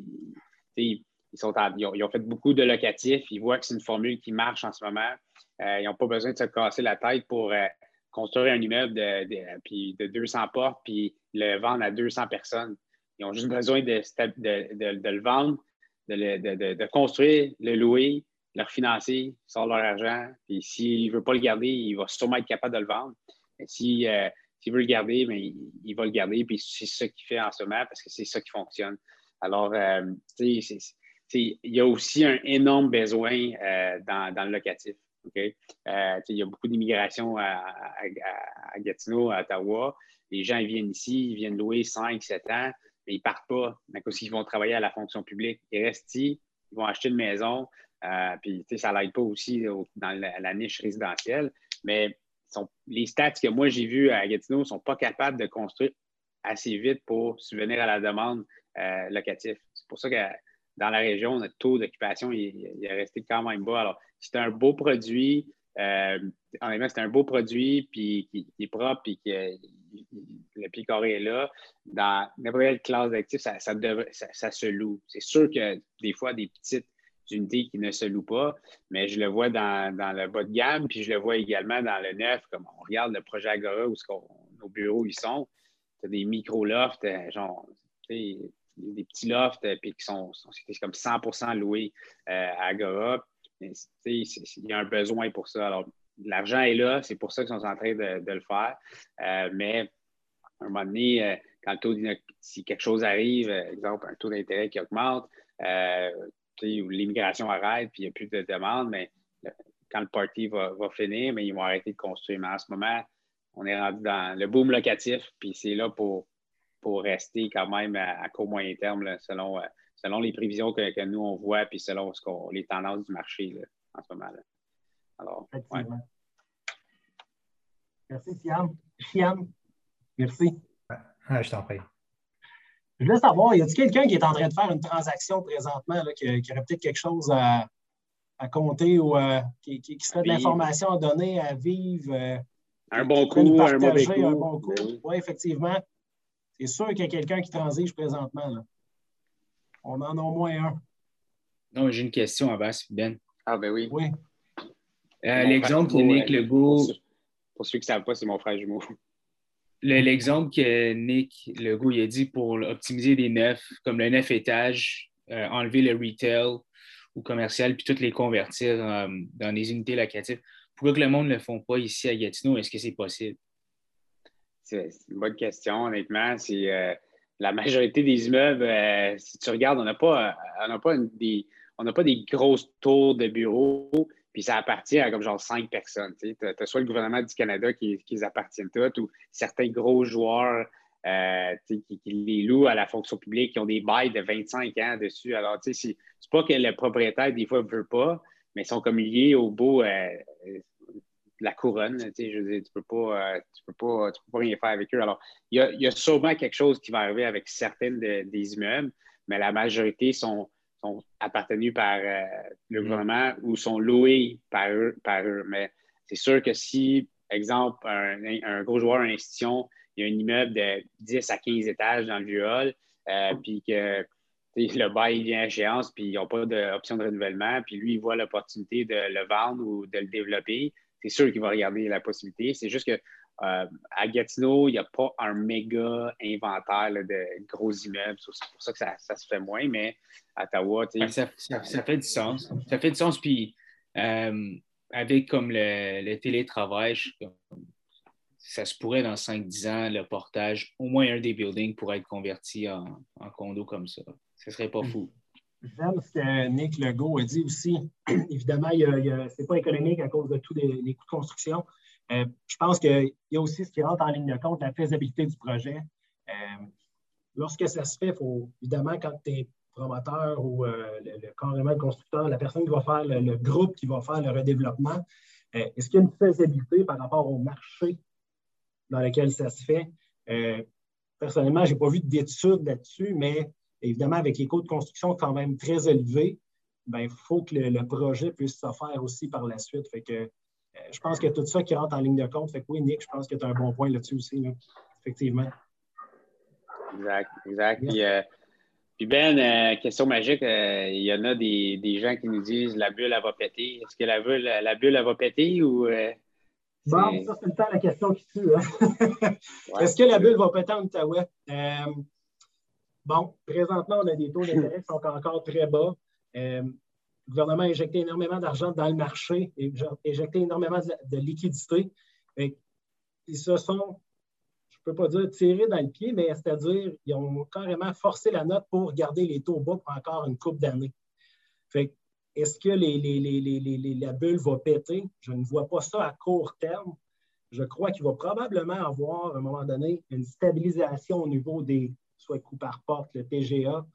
ils, ont, fait beaucoup de locatifs. Ils voient que c'est une formule qui marche en ce moment. Euh, ils n'ont pas besoin de se casser la tête pour euh, construire un immeuble de, 200 portes puis le vendre à 200 personnes. Ils ont juste besoin de, le vendre, de, construire, le louer, le refinancer, sortir leur argent. Puis s'il ne veut pas le garder, il va sûrement être capable de le vendre. Mais euh, s'il veut le garder, mais il, va le garder. Puis c'est ça qu'il fait en ce moment parce que c'est ça qui fonctionne. Alors, tu sais, il y a aussi un énorme besoin euh, dans, le locatif. Euh, il y a beaucoup d'immigration à, Gatineau, à Ottawa. Les gens viennent ici, ils viennent louer 5, 7 ans, ils ne partent pas. Parce qu'ils vont travailler à la fonction publique? Ils restent ici, ils vont acheter une maison. Euh, puis, ça n'aide pas aussi dans la, niche résidentielle. Mais les stats que moi j'ai vus à Gatineau ne sont pas capables de construire assez vite pour subvenir à la demande locative. C'est pour ça que dans la région, notre taux d'occupation il, est resté quand même bas. Alors, c'est un beau produit. Euh, honnêtement, c'est un beau produit puis, qui, est propre puis que le pied est là. Dans n'importe quelle classe d'actifs, ça, se loue. C'est sûr que des fois, des petites unités qui ne se louent pas, mais je le vois dans, le bas de gamme, puis je le vois également dans le neuf, comme on regarde le projet Agora où nos bureaux ils sont. Tu des micro-lofts, euh, genre, des petits lofts, euh, puis qui sont, comme 100% loués euh, à Agora. Il y a un besoin pour ça. Alors, l'argent est là, c'est pour ça qu'ils sont en train de, le faire. Euh, mais à un moment donné, quand le taux si quelque chose arrive, exemple, un taux d'intérêt qui augmente, où l'immigration arrête, puis il n'y a plus de demande, mais quand le party va, finir, mais ils vont arrêter de construire. Mais en ce moment, on est rendu dans le boom locatif, puis c'est là pour pour rester quand même à, court moyen terme, selon, euh, selon les prévisions que, nous, on voit, puis selon ce les tendances du marché en ce moment. Alors, Merci, Siam. Siam, merci. je t'en prie. Je voulais savoir, y a-t-il quelqu'un qui est en train de faire une transaction présentement, qui, aurait peut-être quelque chose à, compter ou euh, qui, serait de l'information à donner, à vivre? Euh, un bon coup, un mauvais coup. Un bon coup? Oui, effectivement. C'est sûr qu'il y a quelqu'un qui transige présentement. On en a au moins un. Non, j'ai une question à base, Ben. Ah, ben oui. Oui. Euh, l'exemple que Nick Legault. Pour ceux qui ne savent pas, c'est mon frère jumeau. L'exemple que Nick Legault a dit pour optimiser des neufs, comme le neuf étage, euh, enlever le retail ou commercial, puis toutes les convertir euh, dans des unités locatives. Pourquoi que le monde ne le font pas ici à Gatineau? Est-ce que c'est possible? C'est une bonne question, honnêtement. C'est euh, la majorité des immeubles, euh, si tu regardes, on n'a pas, euh, on pas des, on n'a pas des grosses tours de bureaux, puis ça appartient à comme genre cinq personnes. Tu as, soit le gouvernement du Canada qui, qui les appartiennent toutes, ou certains gros joueurs qui, les louent à la fonction publique, qui ont des bails de 25 ans dessus. Alors, tu sais, c'est pas que le propriétaire, des fois, ne veut pas, mais ils sont comme liés au beau la couronne. Tu je veux dire, tu peux pas, euh, peux pas, peux rien faire avec eux. Alors, il y a, y a sûrement quelque chose qui va arriver avec certaines des immeubles, mais la majorité sont, sont appartenus par euh, le mm. gouvernement ou sont loués par eux. Par eux. Mais c'est sûr que si, exemple, un, gros joueur, une institution, il y a un immeuble de 10 à 15 étages dans le vieux hall, euh, puis que le bail vient à échéance, puis ils n'ont pas d'option de renouvellement, puis lui, il voit l'opportunité de le vendre ou de le développer, c'est sûr qu'il va regarder la possibilité. C'est juste que euh, à Gatineau, il n'y a pas un méga inventaire de gros immeubles. C'est pour ça que ça, se fait moins, mais à Ottawa, ça, ça, fait du sens. Ça fait du sens. Puis euh, avec comme le, télétravail, ça se pourrait dans 5-10 ans, le portage, au moins un des buildings pourrait être converti en, condo comme ça. Ce serait pas fou. J'aime ce que Nick Legault a dit aussi. [CLEARS THROAT] Évidemment, ce n'est pas économique à cause de tous les, coûts de construction. Euh, je pense qu'il y a aussi ce qui rentre en ligne de compte, la faisabilité du projet. Euh, lorsque ça se fait, faut évidemment, quand tu es promoteur ou euh, le, carrément le constructeur, la personne qui va faire le, groupe qui va faire le redéveloppement, est-ce qu'il y a une faisabilité par rapport au marché dans lequel ça se fait? personnellement, je n'ai pas vu d'études là-dessus, mais évidemment, avec les coûts de construction quand même très élevés, ben, il faut que le, projet puisse se faire aussi par la suite. Fait que euh, je pense que tout ça qui rentre en ligne de compte. Fait que oui, Nick, je pense que tu as un bon point là-dessus aussi, effectivement. Exact, exact. Puis, euh, Ben, euh, question magique, il y en a des, gens qui nous disent la bulle, elle va péter. Est-ce que la bulle, la bulle, elle va péter ou. bon, ça, c'est le temps la question qui tue. Hein. Est-ce que la bulle va péter en Outaouais? Bon, présentement, on a des taux d'intérêt qui sont encore très bas. Le gouvernement a injecté énormément d'argent dans le marché, et injecté énormément de, liquidités. ils se sont, je ne peux pas dire tirés dans le pied, mais c'est-à-dire ils ont carrément forcé la note pour garder les taux bas pour encore une coupe d'années. Est-ce que la bulle va péter? Je ne vois pas ça à court terme. Je crois qu'il va probablement avoir, à un moment donné, une stabilisation au niveau des soit coûts par porte, le TGA.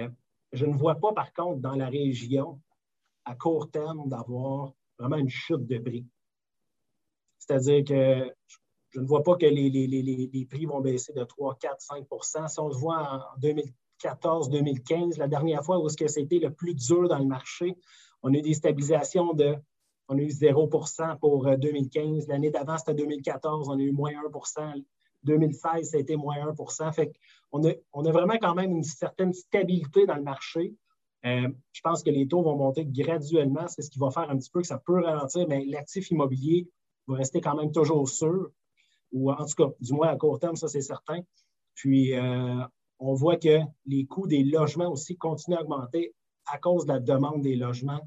Euh, je ne vois pas, par contre, dans la région, à court terme d'avoir vraiment une chute de prix. C'est-à-dire que je ne vois pas que les, prix vont baisser de 3, 4, 5% Si on se voit en 2014-2015, la dernière fois où c'était le plus dur dans le marché, on a eu des stabilisations de on a eu 0% pour 2015. Euh, L'année d'avant, c'était 2014, on a eu moins 1 2016, ça a été moins 1 Fait on a, on a vraiment quand même une certaine stabilité dans le marché. Euh, je pense que les taux vont monter graduellement. C'est ce qui va faire un petit peu que ça peut ralentir, mais l'actif immobilier va rester quand même toujours sûr, ou en tout cas, du moins à court terme, ça c'est certain. Puis, euh, on voit que les coûts des logements aussi continuent à augmenter à cause de la demande des logements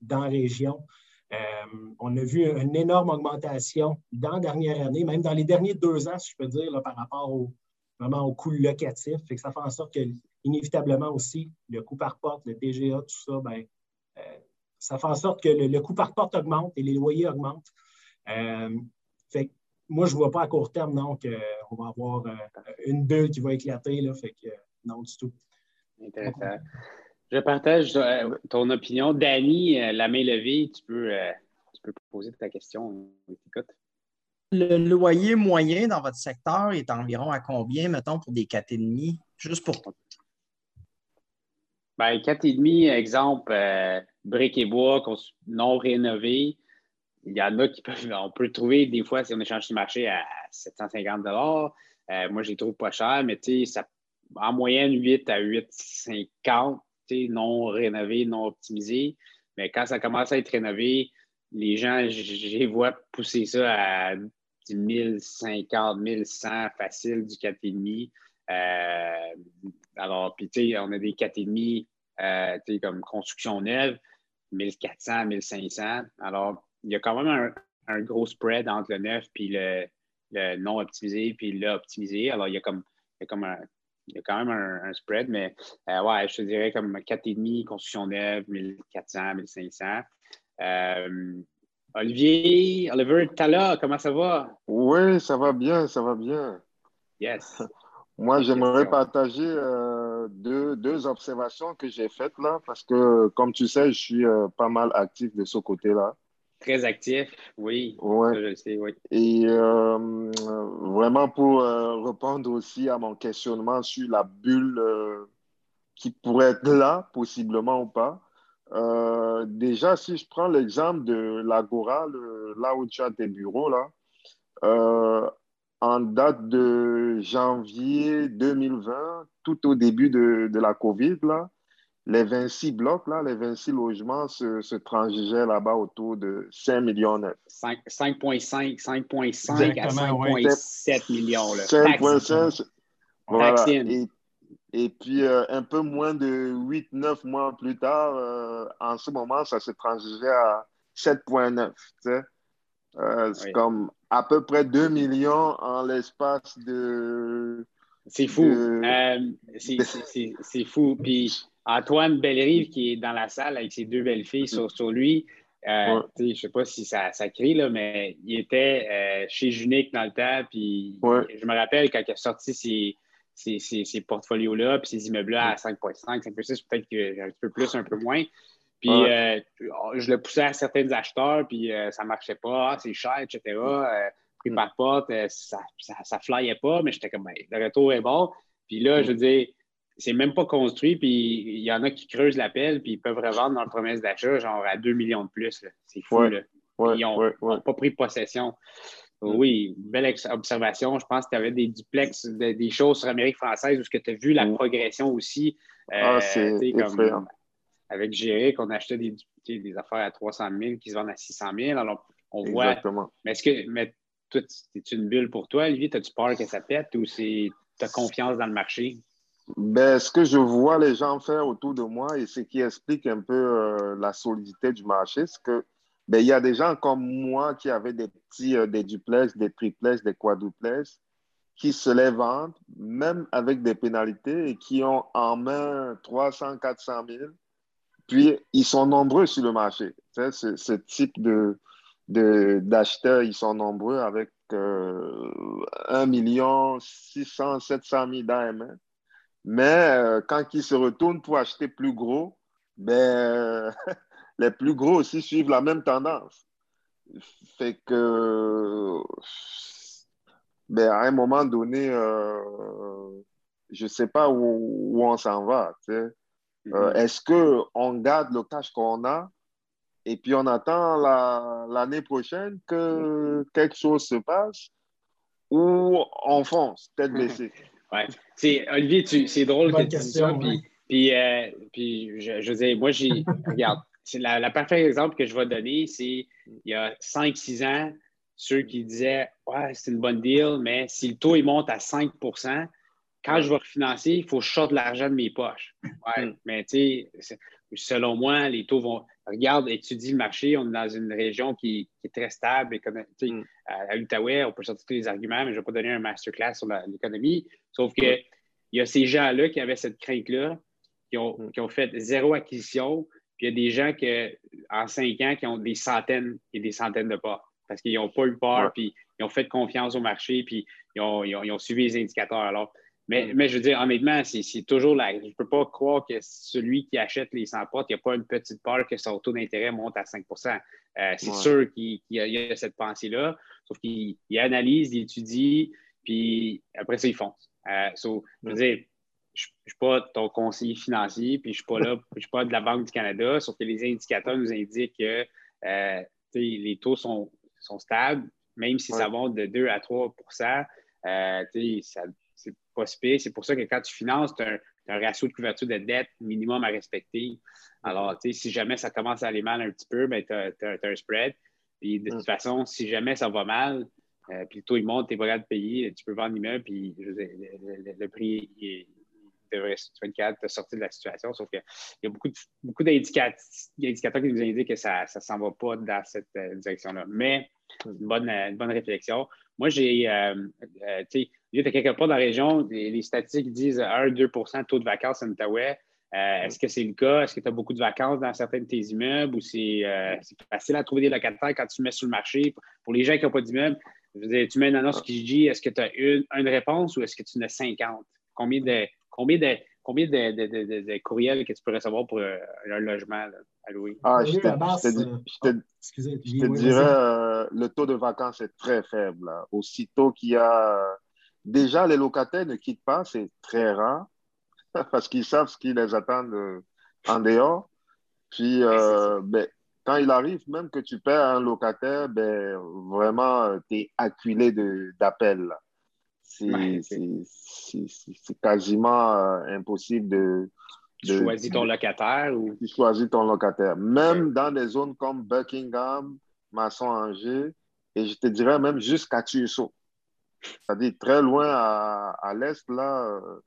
dans la région. Euh, on a vu une énorme augmentation dans la dernière année, même dans les derniers deux ans, si je peux dire, par rapport au, vraiment au coût locatif. Fait que ça fait en sorte que inévitablement aussi, le coût par porte, le TGA, tout ça, ben, euh, ça fait en sorte que le, coût par porte augmente et les loyers augmentent. Euh, fait moi, je ne vois pas à court terme, non, qu'on va avoir euh, une bulle qui va éclater. Là, fait que, non, du tout. Intéressant. Je partage ton opinion. Danny, la main levée, tu peux, tu peux poser ta question. Le loyer moyen dans votre secteur est environ à combien, mettons, pour des 4,5? Juste pour ben, 4,5, exemple, euh, briques et bois non rénovés. Il y en a qui peuvent, on peut le trouver des fois si on échange sur le marché à 750 euh, Moi, je les trouve pas cher, mais ça, en moyenne, 8 à 8,50 non rénovés, non optimisés. Mais quand ça commence à être rénové, les gens, les vois pousser ça à 1050, 1100 facile du 4,5. Euh, alors, puis, tu sais, on a des 4,5 euh, comme construction neuve, 1400, 1500. Alors, il y a quand même un, gros spread entre le neuf puis le, non optimisé puis le optimisé. Alors, il y a comme, il y a comme un, il y a quand même un, spread, mais euh, ouais, je te dirais comme 4,5 construction neuve, 1400, 1500. Euh, Olivier, Oliver Tala, comment ça va? Oui, ça va bien, ça va bien. Yes. [LAUGHS] Moi, j'aimerais partager euh, deux, observations que j'ai faites là, parce que, comme tu sais, je suis pas mal actif de ce côté-là. Très actif, oui. Ouais. je le sais, oui. Et euh, vraiment pour répondre aussi à mon questionnement sur la bulle qui pourrait être là, possiblement ou pas. déjà, si je prends l'exemple de l'Agora, là où tu as tes bureaux, là, en date de janvier 2020, tout au début de, la COVID, là, les 26 blocs, là, les 26 logements se, se transigeaient là-bas autour de 5 millions 5,5, 5,5 à 5,7 millions. 5,5, voilà. Et, et, puis, euh, un peu moins de 8-9 mois plus tard, euh, en ce moment, ça se transigeait à 7,9. Euh, c'est comme à peu près 2 millions en l'espace de. C'est fou. Euh, c'est fou. Puis Antoine Bellerive, qui est dans la salle avec ses deux belles filles sur, sur lui, euh, Je ne sais pas si ça, ça crie, là, mais il était euh, chez Junique dans le temps. Puis je me rappelle quand il a sorti ses, ces, ces, portfolios-là, puis ces immeubles-là à 5,5, 5,6, peut-être un petit peu plus, un peu moins. Puis euh, je le poussais à certains acheteurs, puis ça ne marchait pas, ah, c'est cher, etc. Euh, prix par porte, ça ne flyait pas, mais j'étais comme, le retour est bon. Puis là, je veux dire, c'est même pas construit, puis il y en a qui creusent l'appel, puis ils peuvent revendre dans le promesse d'achat, genre à 2 millions de plus. C'est fou, là. ils n'ont pas pris possession. Mm. Oui, belle observation. Je pense que tu avais des duplex, des choses sur l'Amérique française où tu as vu la mm. progression aussi. ah, c'est comme, Avec Géric, on achetait des, des affaires à 300 000 qui se vendent à 600 000. Alors, on voit. Exactement. Mais est-ce que mais toi, c'est une bulle pour toi, Olivier? As-tu peur que ça pète ou tu as confiance dans le marché? Ben, ce que je vois les gens faire autour de moi et ce qui explique un peu euh, la solidité du marché, c'est que ben, il y a des gens comme moi qui avaient des petits, euh, des duplex, des triplex, des quadruplex, qui se les vendent, même avec des pénalités, et qui ont en main 300, 400 000. Puis, ils sont nombreux sur le marché. Ce, ce type de, d'acheteurs, ils sont nombreux avec euh, 1 million 600, 700 000 d'AMN. Mais euh, quand ils se retournent pour acheter plus gros, ben, [LAUGHS] les plus gros aussi suivent la même tendance. Fait que, ben, à un moment donné, euh, je ne sais pas où, on s'en va. Euh, mm-hmm. Est-ce qu'on garde le cash qu'on a et puis on attend l'année prochaine que quelque chose se passe ou on fonce, tête baissée? [LAUGHS] ouais. Olivier, c'est drôle que tu dises ça. Puis, euh, puis, je, je veux dire, moi, j'ai. regarde, c'est la, la parfaite exemple que je vais donner, c'est il y a 5-6 ans, ceux qui disaient Ouais, c'est une bonne deal, mais si le taux il monte à 5% quand je vais refinancer, il faut que je sorte de l'argent de mes poches. Ouais, mm. mais tu sais, selon moi, les taux vont. Regarde, étudie le marché. On est dans une région qui, est très stable. Et comme, mm. À l'Outaouais, on peut sortir tous les arguments, mais je ne vais pas donner un masterclass sur l'économie. Sauf que mm. il y a ces gens-là qui avaient cette crainte-là, qui ont, qui ont fait zéro acquisition, puis il y a des gens qui, en cinq ans qui ont des centaines et des centaines de pas parce qu'ils n'ont pas eu peur, puis ils ont fait confiance au marché, puis ils ont, suivi les indicateurs. Alors, mais, mais je veux dire, honnêtement, c'est toujours là. Je ne peux pas croire que celui qui achète les 100 potes, il n'y a pas une petite peur que son taux d'intérêt monte à 5 euh, C'est sûr qu'il y, a cette pensée-là, sauf qu'il analyse, il étudie, puis après ça, il fonce. Euh, je veux dire, je ne suis pas ton conseiller financier, puis je ne suis pas là, [LAUGHS] je suis pas de la Banque du Canada, sauf que les indicateurs nous indiquent que euh, les taux sont, sont, stables, même si ça monte de 2 à 3 euh, c'est pas. C'est pour ça que quand tu finances, tu as, un ratio de couverture de dette minimum à respecter. Alors, si jamais ça commence à aller mal un petit peu, ben, tu as, un spread. Puis de toute mm. façon, si jamais ça va mal, euh, puis le taux il monte, tu es prêt de payer, tu peux vendre l'immeuble, puis le, prix est, devrait être capable de sortir de la situation. Sauf qu'il y a beaucoup, beaucoup d'indicateurs qui nous indiquent que ça ne s'en va pas dans cette euh, direction-là. Mais une bonne, bonne réflexion. Moi, j'ai, euh, euh, tu sais, tu es quelque part dans la région, les, statistiques disent 1-2 de taux de vacances en Outaouais. Est-ce que c'est le cas? Est-ce que tu as beaucoup de vacances dans certains de tes immeubles ou c'est facile à trouver des locataires quand tu mets sur le marché? Pour les gens qui n'ont pas d'immeuble, tu mets une annonce qui dit est-ce que tu as une, une réponse ou est-ce que tu en as 50? Combien de, Combien de, combien de, de, de, courriels que tu peux recevoir pour euh, un logement à louer? Ah, je te, dirais, euh, le taux de vacances est très faible. Aussitôt qu'il y a... Déjà, les locataires ne quittent pas, c'est très rare, [LAUGHS] parce qu'ils savent ce qui les attend en dehors. Puis, euh, ben, quand il arrive, même que tu perds un locataire, ben, vraiment, tu es acculé d'appels c'est quasiment euh, impossible de, Tu choisis ton locataire ou? Tu choisis ton locataire. Même dans des zones comme Buckingham, Masson-Angers, et je te dirais même jusqu'à Tueso. C'est-à-dire très loin à, l'est, là, euh,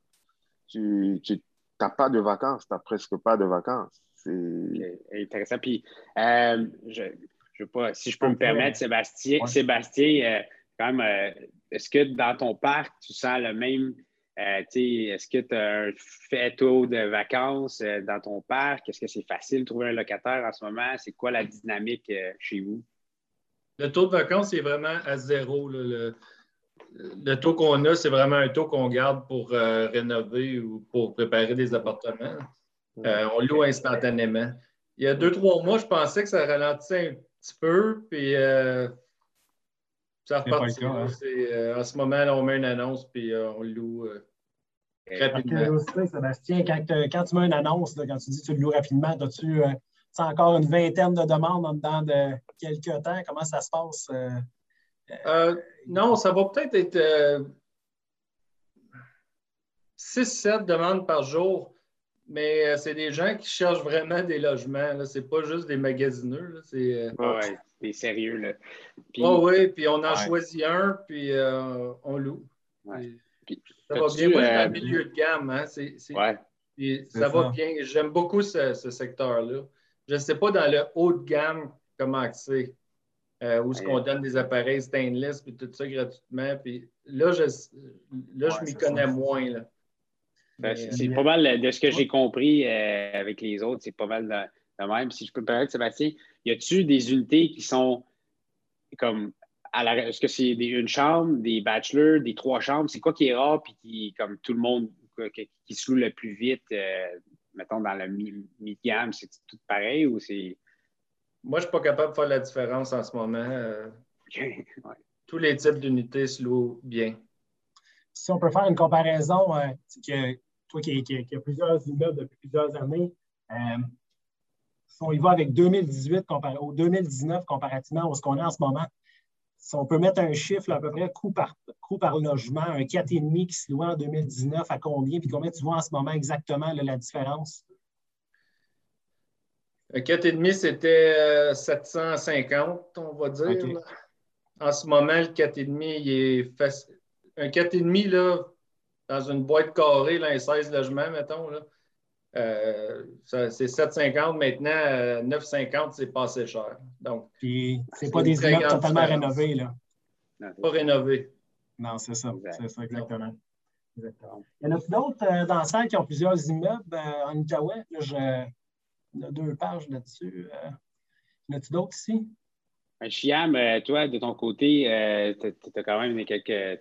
tu n'as pas de vacances, tu n'as presque pas de vacances. C'est intéressant. Puis, euh, je, je pas, si je peux me permettre, Sébastien, Sébastien euh, quand même, est-ce que dans ton parc, tu sens le même euh, est-ce que tu as un fait taux de vacances euh, dans ton parc? Est-ce que c'est facile de trouver un locataire en ce moment? C'est quoi la dynamique euh, chez vous? Le taux de vacances est vraiment à zéro. Le, taux qu'on a, c'est vraiment un taux qu'on garde pour rénover ou pour préparer des appartements. on loue instantanément. Il y a deux, trois mois, je pensais que ça ralentissait un petit peu, puis ça repartit. Hein. Euh, en ce moment, on met une annonce puis euh, on loue euh, rapidement. Sébastien, quand, tu mets une annonce, quand tu dis que tu le loues rapidement, as-tu encore une vingtaine de demandes en dedans de quelques temps? Comment ça se passe? non, ça va peut-être être, 6-7 demandes par jour, mais c'est des gens qui cherchent vraiment des logements. Ce n'est pas juste des magasineux. C'est, sérieux. Là. oui, puis on en choisit un, puis euh, on loue. ça va bien. Moi, dans le euh, milieu de gamme. Hein, ça va bien. J'aime beaucoup ce, secteur-là. Je ne sais pas dans le haut de gamme comment c'est. Euh, où est-ce qu'on donne des appareils stainless puis tout ça gratuitement. Puis là, je, là, je m'y connais moins. Là. Ben, c'est pas mal de ce que j'ai compris avec les autres, c'est pas mal de, même. Si je peux me permettre, Sébastien, y a-tu des unités qui sont comme à la, est-ce que c'est une chambre, des bachelors, des trois chambres? C'est quoi qui est rare puis qui, comme tout le monde, qui, se loue le plus vite, euh, mettons, dans le mi-gamme, c'est tout pareil ou c'est. Moi, je ne suis pas capable de faire la différence en ce moment. Euh. Tous les types d'unités se louent bien. Si on peut faire une comparaison, euh, que, toi qui, qui, as plusieurs immeubles depuis plusieurs années, si on y va avec 2018 comparé au 2019 comparativement à ce qu'on a en ce moment, si on peut mettre un chiffre à peu près coût par, coût par logement, un 4,5 qui se loue en 2019, à combien, puis combien tu vois en ce moment exactement la différence? Un 4,5, c'était 750, euh, on va dire. En ce moment, le 4,5, il est facile. Un 4,5, là, dans une boîte carrée, là, un 16 logements, mettons, là, euh, c'est 7,50 maintenant, 9,50 euh, c'est pas assez cher. Donc, Puis, c'est pas des immeubles totalement rénovés, là. Pas rénovés. Non, c'est ça. C'est ça, exactement. Il y en a d'autres euh, dans la salle qui ont plusieurs immeubles en Outaouais. Là, je... Il y a deux pages là-dessus. y en a-tu d'autres ici? Chiam, toi, de ton côté, tu as quand même quelques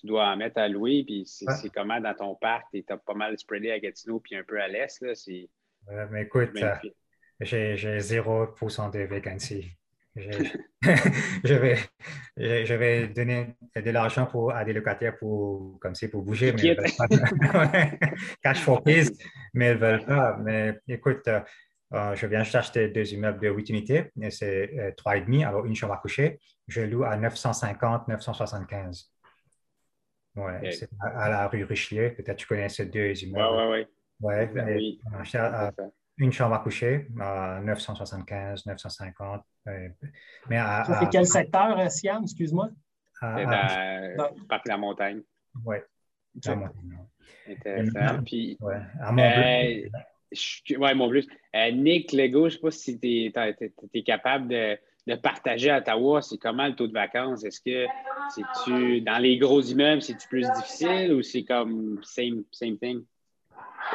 tu dois en mettre à louer, puis c'est comment dans ton parc, tu es pas mal spreadé à Gatineau, puis un peu à l'est. Là, mais écoute, euh, j'ai 0% de vacancy. [LAUGHS] [LAUGHS] je, vais, je, vais donner de l'argent à des locataires pour, comme pour bouger, mais [LAUGHS] cash for peace, mais ils ne veulent pas. Mais écoute, euh, euh, je viens d'acheter deux immeubles de 8 unités, c'est euh, 3,5, alors une chambre à coucher. Je loue à 950, 975. Oui, c'est à, la rue Richelieu. Peut-être tu connais ces deux immeubles. Oui, oui, oui. une chambre à coucher à 975, 950. mais c'est quel secteur, euh, Siam, excuse-moi? Parc de la montagne. Oui, la montagne. Intéressant. Puis, ouais, à Montbleu. Euh, oui, Montbleu. Euh, Nick Lego, je ne sais pas si tu es, capable de de partager à Ottawa, c'est comment le taux de vacances? Est-ce que c'est-tu dans les gros immeubles, c'est-tu plus difficile ou c'est comme same, same thing?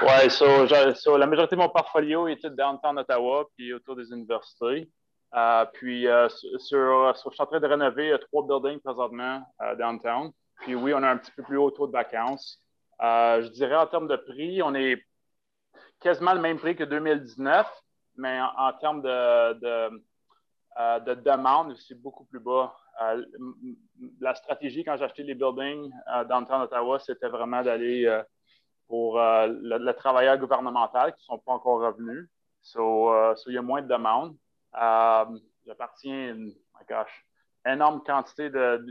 Oui, la majorité de mon portfolio est downtown Ottawa puis autour des universités. Euh, puis euh, sur, je suis en train de rénover trois buildings présentement downtown. Puis oui, on a un petit peu plus haut taux de vacances. je dirais en termes de prix, on est quasiment le même prix que 2019, mais en, termes de euh, de demande, c'est beaucoup plus bas. Euh, la stratégie, quand j'ai acheté les buildings euh, dans le temps d'Ottawa, c'était vraiment d'aller pour le, travailleur gouvernemental qui ne sont pas encore revenus. So, il y a moins de demandes. J'appartiens à une énorme quantité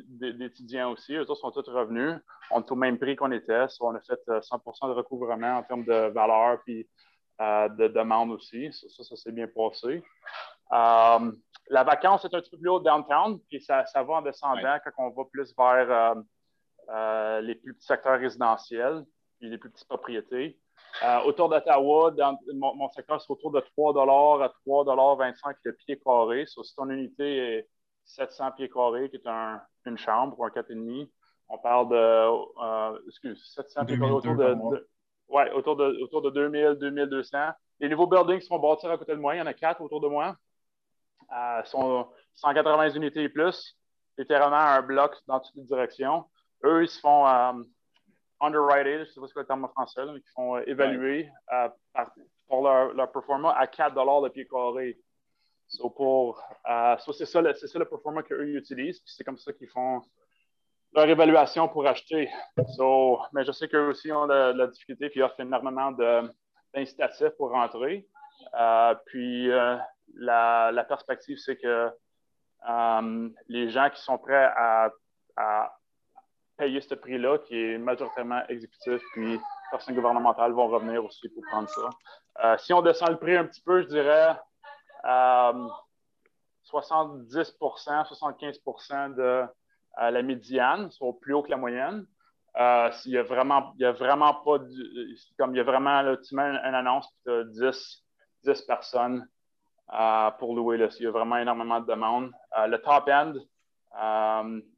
d'étudiants aussi. Eux autres sont tous revenus. On est au même prix qu'on était. on a fait 100% de recouvrement en termes de valeur puis de demande aussi. Ça, ça, s'est bien passé. la vacance est un petit peu plus haut downtown, puis ça, ça va en descendant quand on va plus vers les plus petits secteurs résidentiels et les plus petites propriétés. autour d'Ottawa, mon, secteur, c'est autour de 3 à 3,25 le pied carré. si ton unité est 700 pieds carrés, qui est une chambre ou un 4,5, on parle de, euh, excuse, 700 pieds carrés autour de, ouais, autour de, autour de 2000, 2200. Les nouveaux buildings qui sont bâtis à côté de moi, il y en a quatre autour de moi. Euh, sont 180 unités et plus, littéralement un bloc dans toutes les directions. Eux, ils se font euh, underwrited, je ne sais pas ce que le terme en français, mais ils font euh, évaluer pour leur, leur performance à 4 le pied carré. Pour, c'est ça, ça le performance qu'eux utilisent, c'est comme ça qu'ils font leur évaluation pour acheter. Mais je sais qu'eux aussi ont la, difficulté puis offrent énormément d'incitatifs pour rentrer. Euh, puis euh, la, perspective, c'est que euh, les gens qui sont prêts à, à payer ce prix-là, qui est majoritairement exécutif, puis personnes gouvernementales vont revenir aussi pour prendre ça. si on descend le prix un petit peu, je dirais 70% 75% de la médiane, sont plus haut que la moyenne. Euh, il y a vraiment, y a vraiment pas, comme il y a vraiment, tu mets une, annonce, tu as 10, 10 personnes euh, pour louer. Là, il y a vraiment énormément de demandes. Euh, le top end,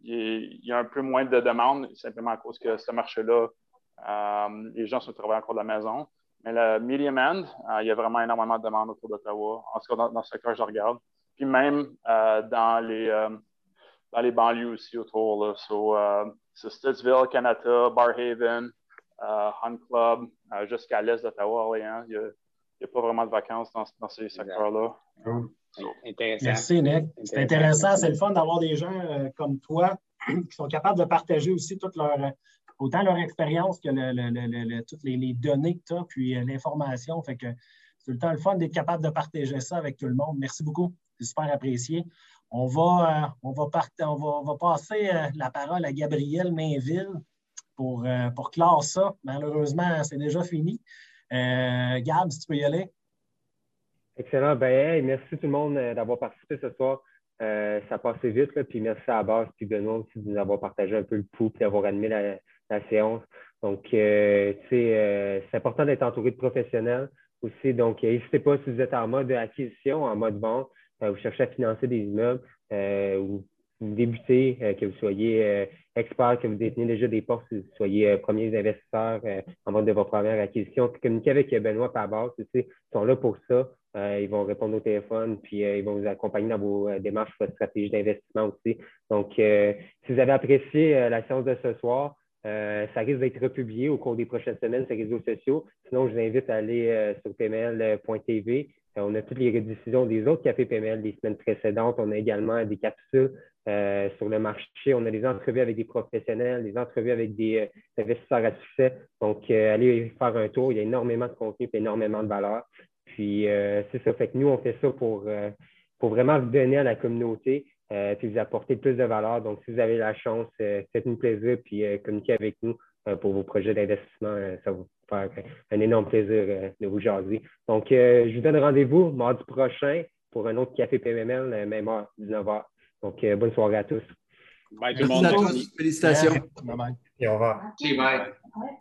il, y a un peu moins de demandes, simplement à cause que ce marché-là, les gens sont travaillés encore de la maison. Mais le medium end, il y a vraiment énormément de demandes autour d'Ottawa, en tout cas dans, dans ce secteur que je regarde. Puis même dans les dans les banlieues aussi autour. Là. So, euh, c'est Stittsville, Canada, Barhaven, euh, Hunt Club, euh, jusqu'à l'est d'Ottawa, Orléans. Il n'y a, pas vraiment de vacances dans, dans ces secteurs-là. Merci, Nick. C'est intéressant. C'est le fun d'avoir des gens comme toi [CLEARS THROAT] qui sont capables de partager aussi toute leur, autant leur expérience que toutes les, données que tu as, puis l'information. Fait que c'est le temps le fun d'être capable de partager ça avec tout le monde. Merci beaucoup. C'est super apprécié. On va, euh, on va, on va, passer euh, la parole à Gabriel Mainville pour, euh, pour clore ça. Malheureusement, c'est déjà fini. Gab, si tu peux y aller. Excellent. Ben, merci tout le monde d'avoir participé ce soir. ça passé vite, puis merci à Base puis Benoît aussi de nous avoir partagé un peu le pouls et d'avoir animé la, séance. Donc, c'est important d'être entouré de professionnels aussi. Donc, n'hésitez pas si vous êtes en mode acquisition, en mode vente, euh, vous cherchez à financer des immeubles euh, ou vous débutez, euh, que vous soyez expert, que vous détenez déjà des postes, que vous soyez premiers investisseurs en mode de votre première acquisition, communiquez avec Benoît Pabas, ils sont là pour ça. ils vont répondre au téléphone, puis ils vont vous accompagner dans vos démarches, votre stratégie d'investissement aussi. Donc, si vous avez apprécié la séance de ce soir, ça risque d'être republié au cours des prochaines semaines sur les réseaux sociaux. Sinon, je vous invite à aller sur pml.tv euh, on a toutes les rediffusions des autres cafés PML des semaines précédentes. On a également des capsules euh, sur le marché. On a des entrevues avec des professionnels, des entrevues avec des euh, investisseurs à succès. Donc, allez faire un tour. Il y a énormément de contenu et énormément de valeur. Puis, c'est ça. Fait que nous, on fait ça pour, pour vraiment donner à la communauté puis vous apporter plus de valeur. Donc, si vous avez la chance, faites-nous plaisir puis communiquez avec nous pour vos projets d'investissement. ça vous faire un énorme plaisir euh, de vous jaser. Donc, euh, je vous donne rendez-vous mardi prochain pour un autre Café PMML, même heure, 19h. Donc, euh, bonne soirée à tous. Bye tout le monde. Félicitations. Et au revoir. bye.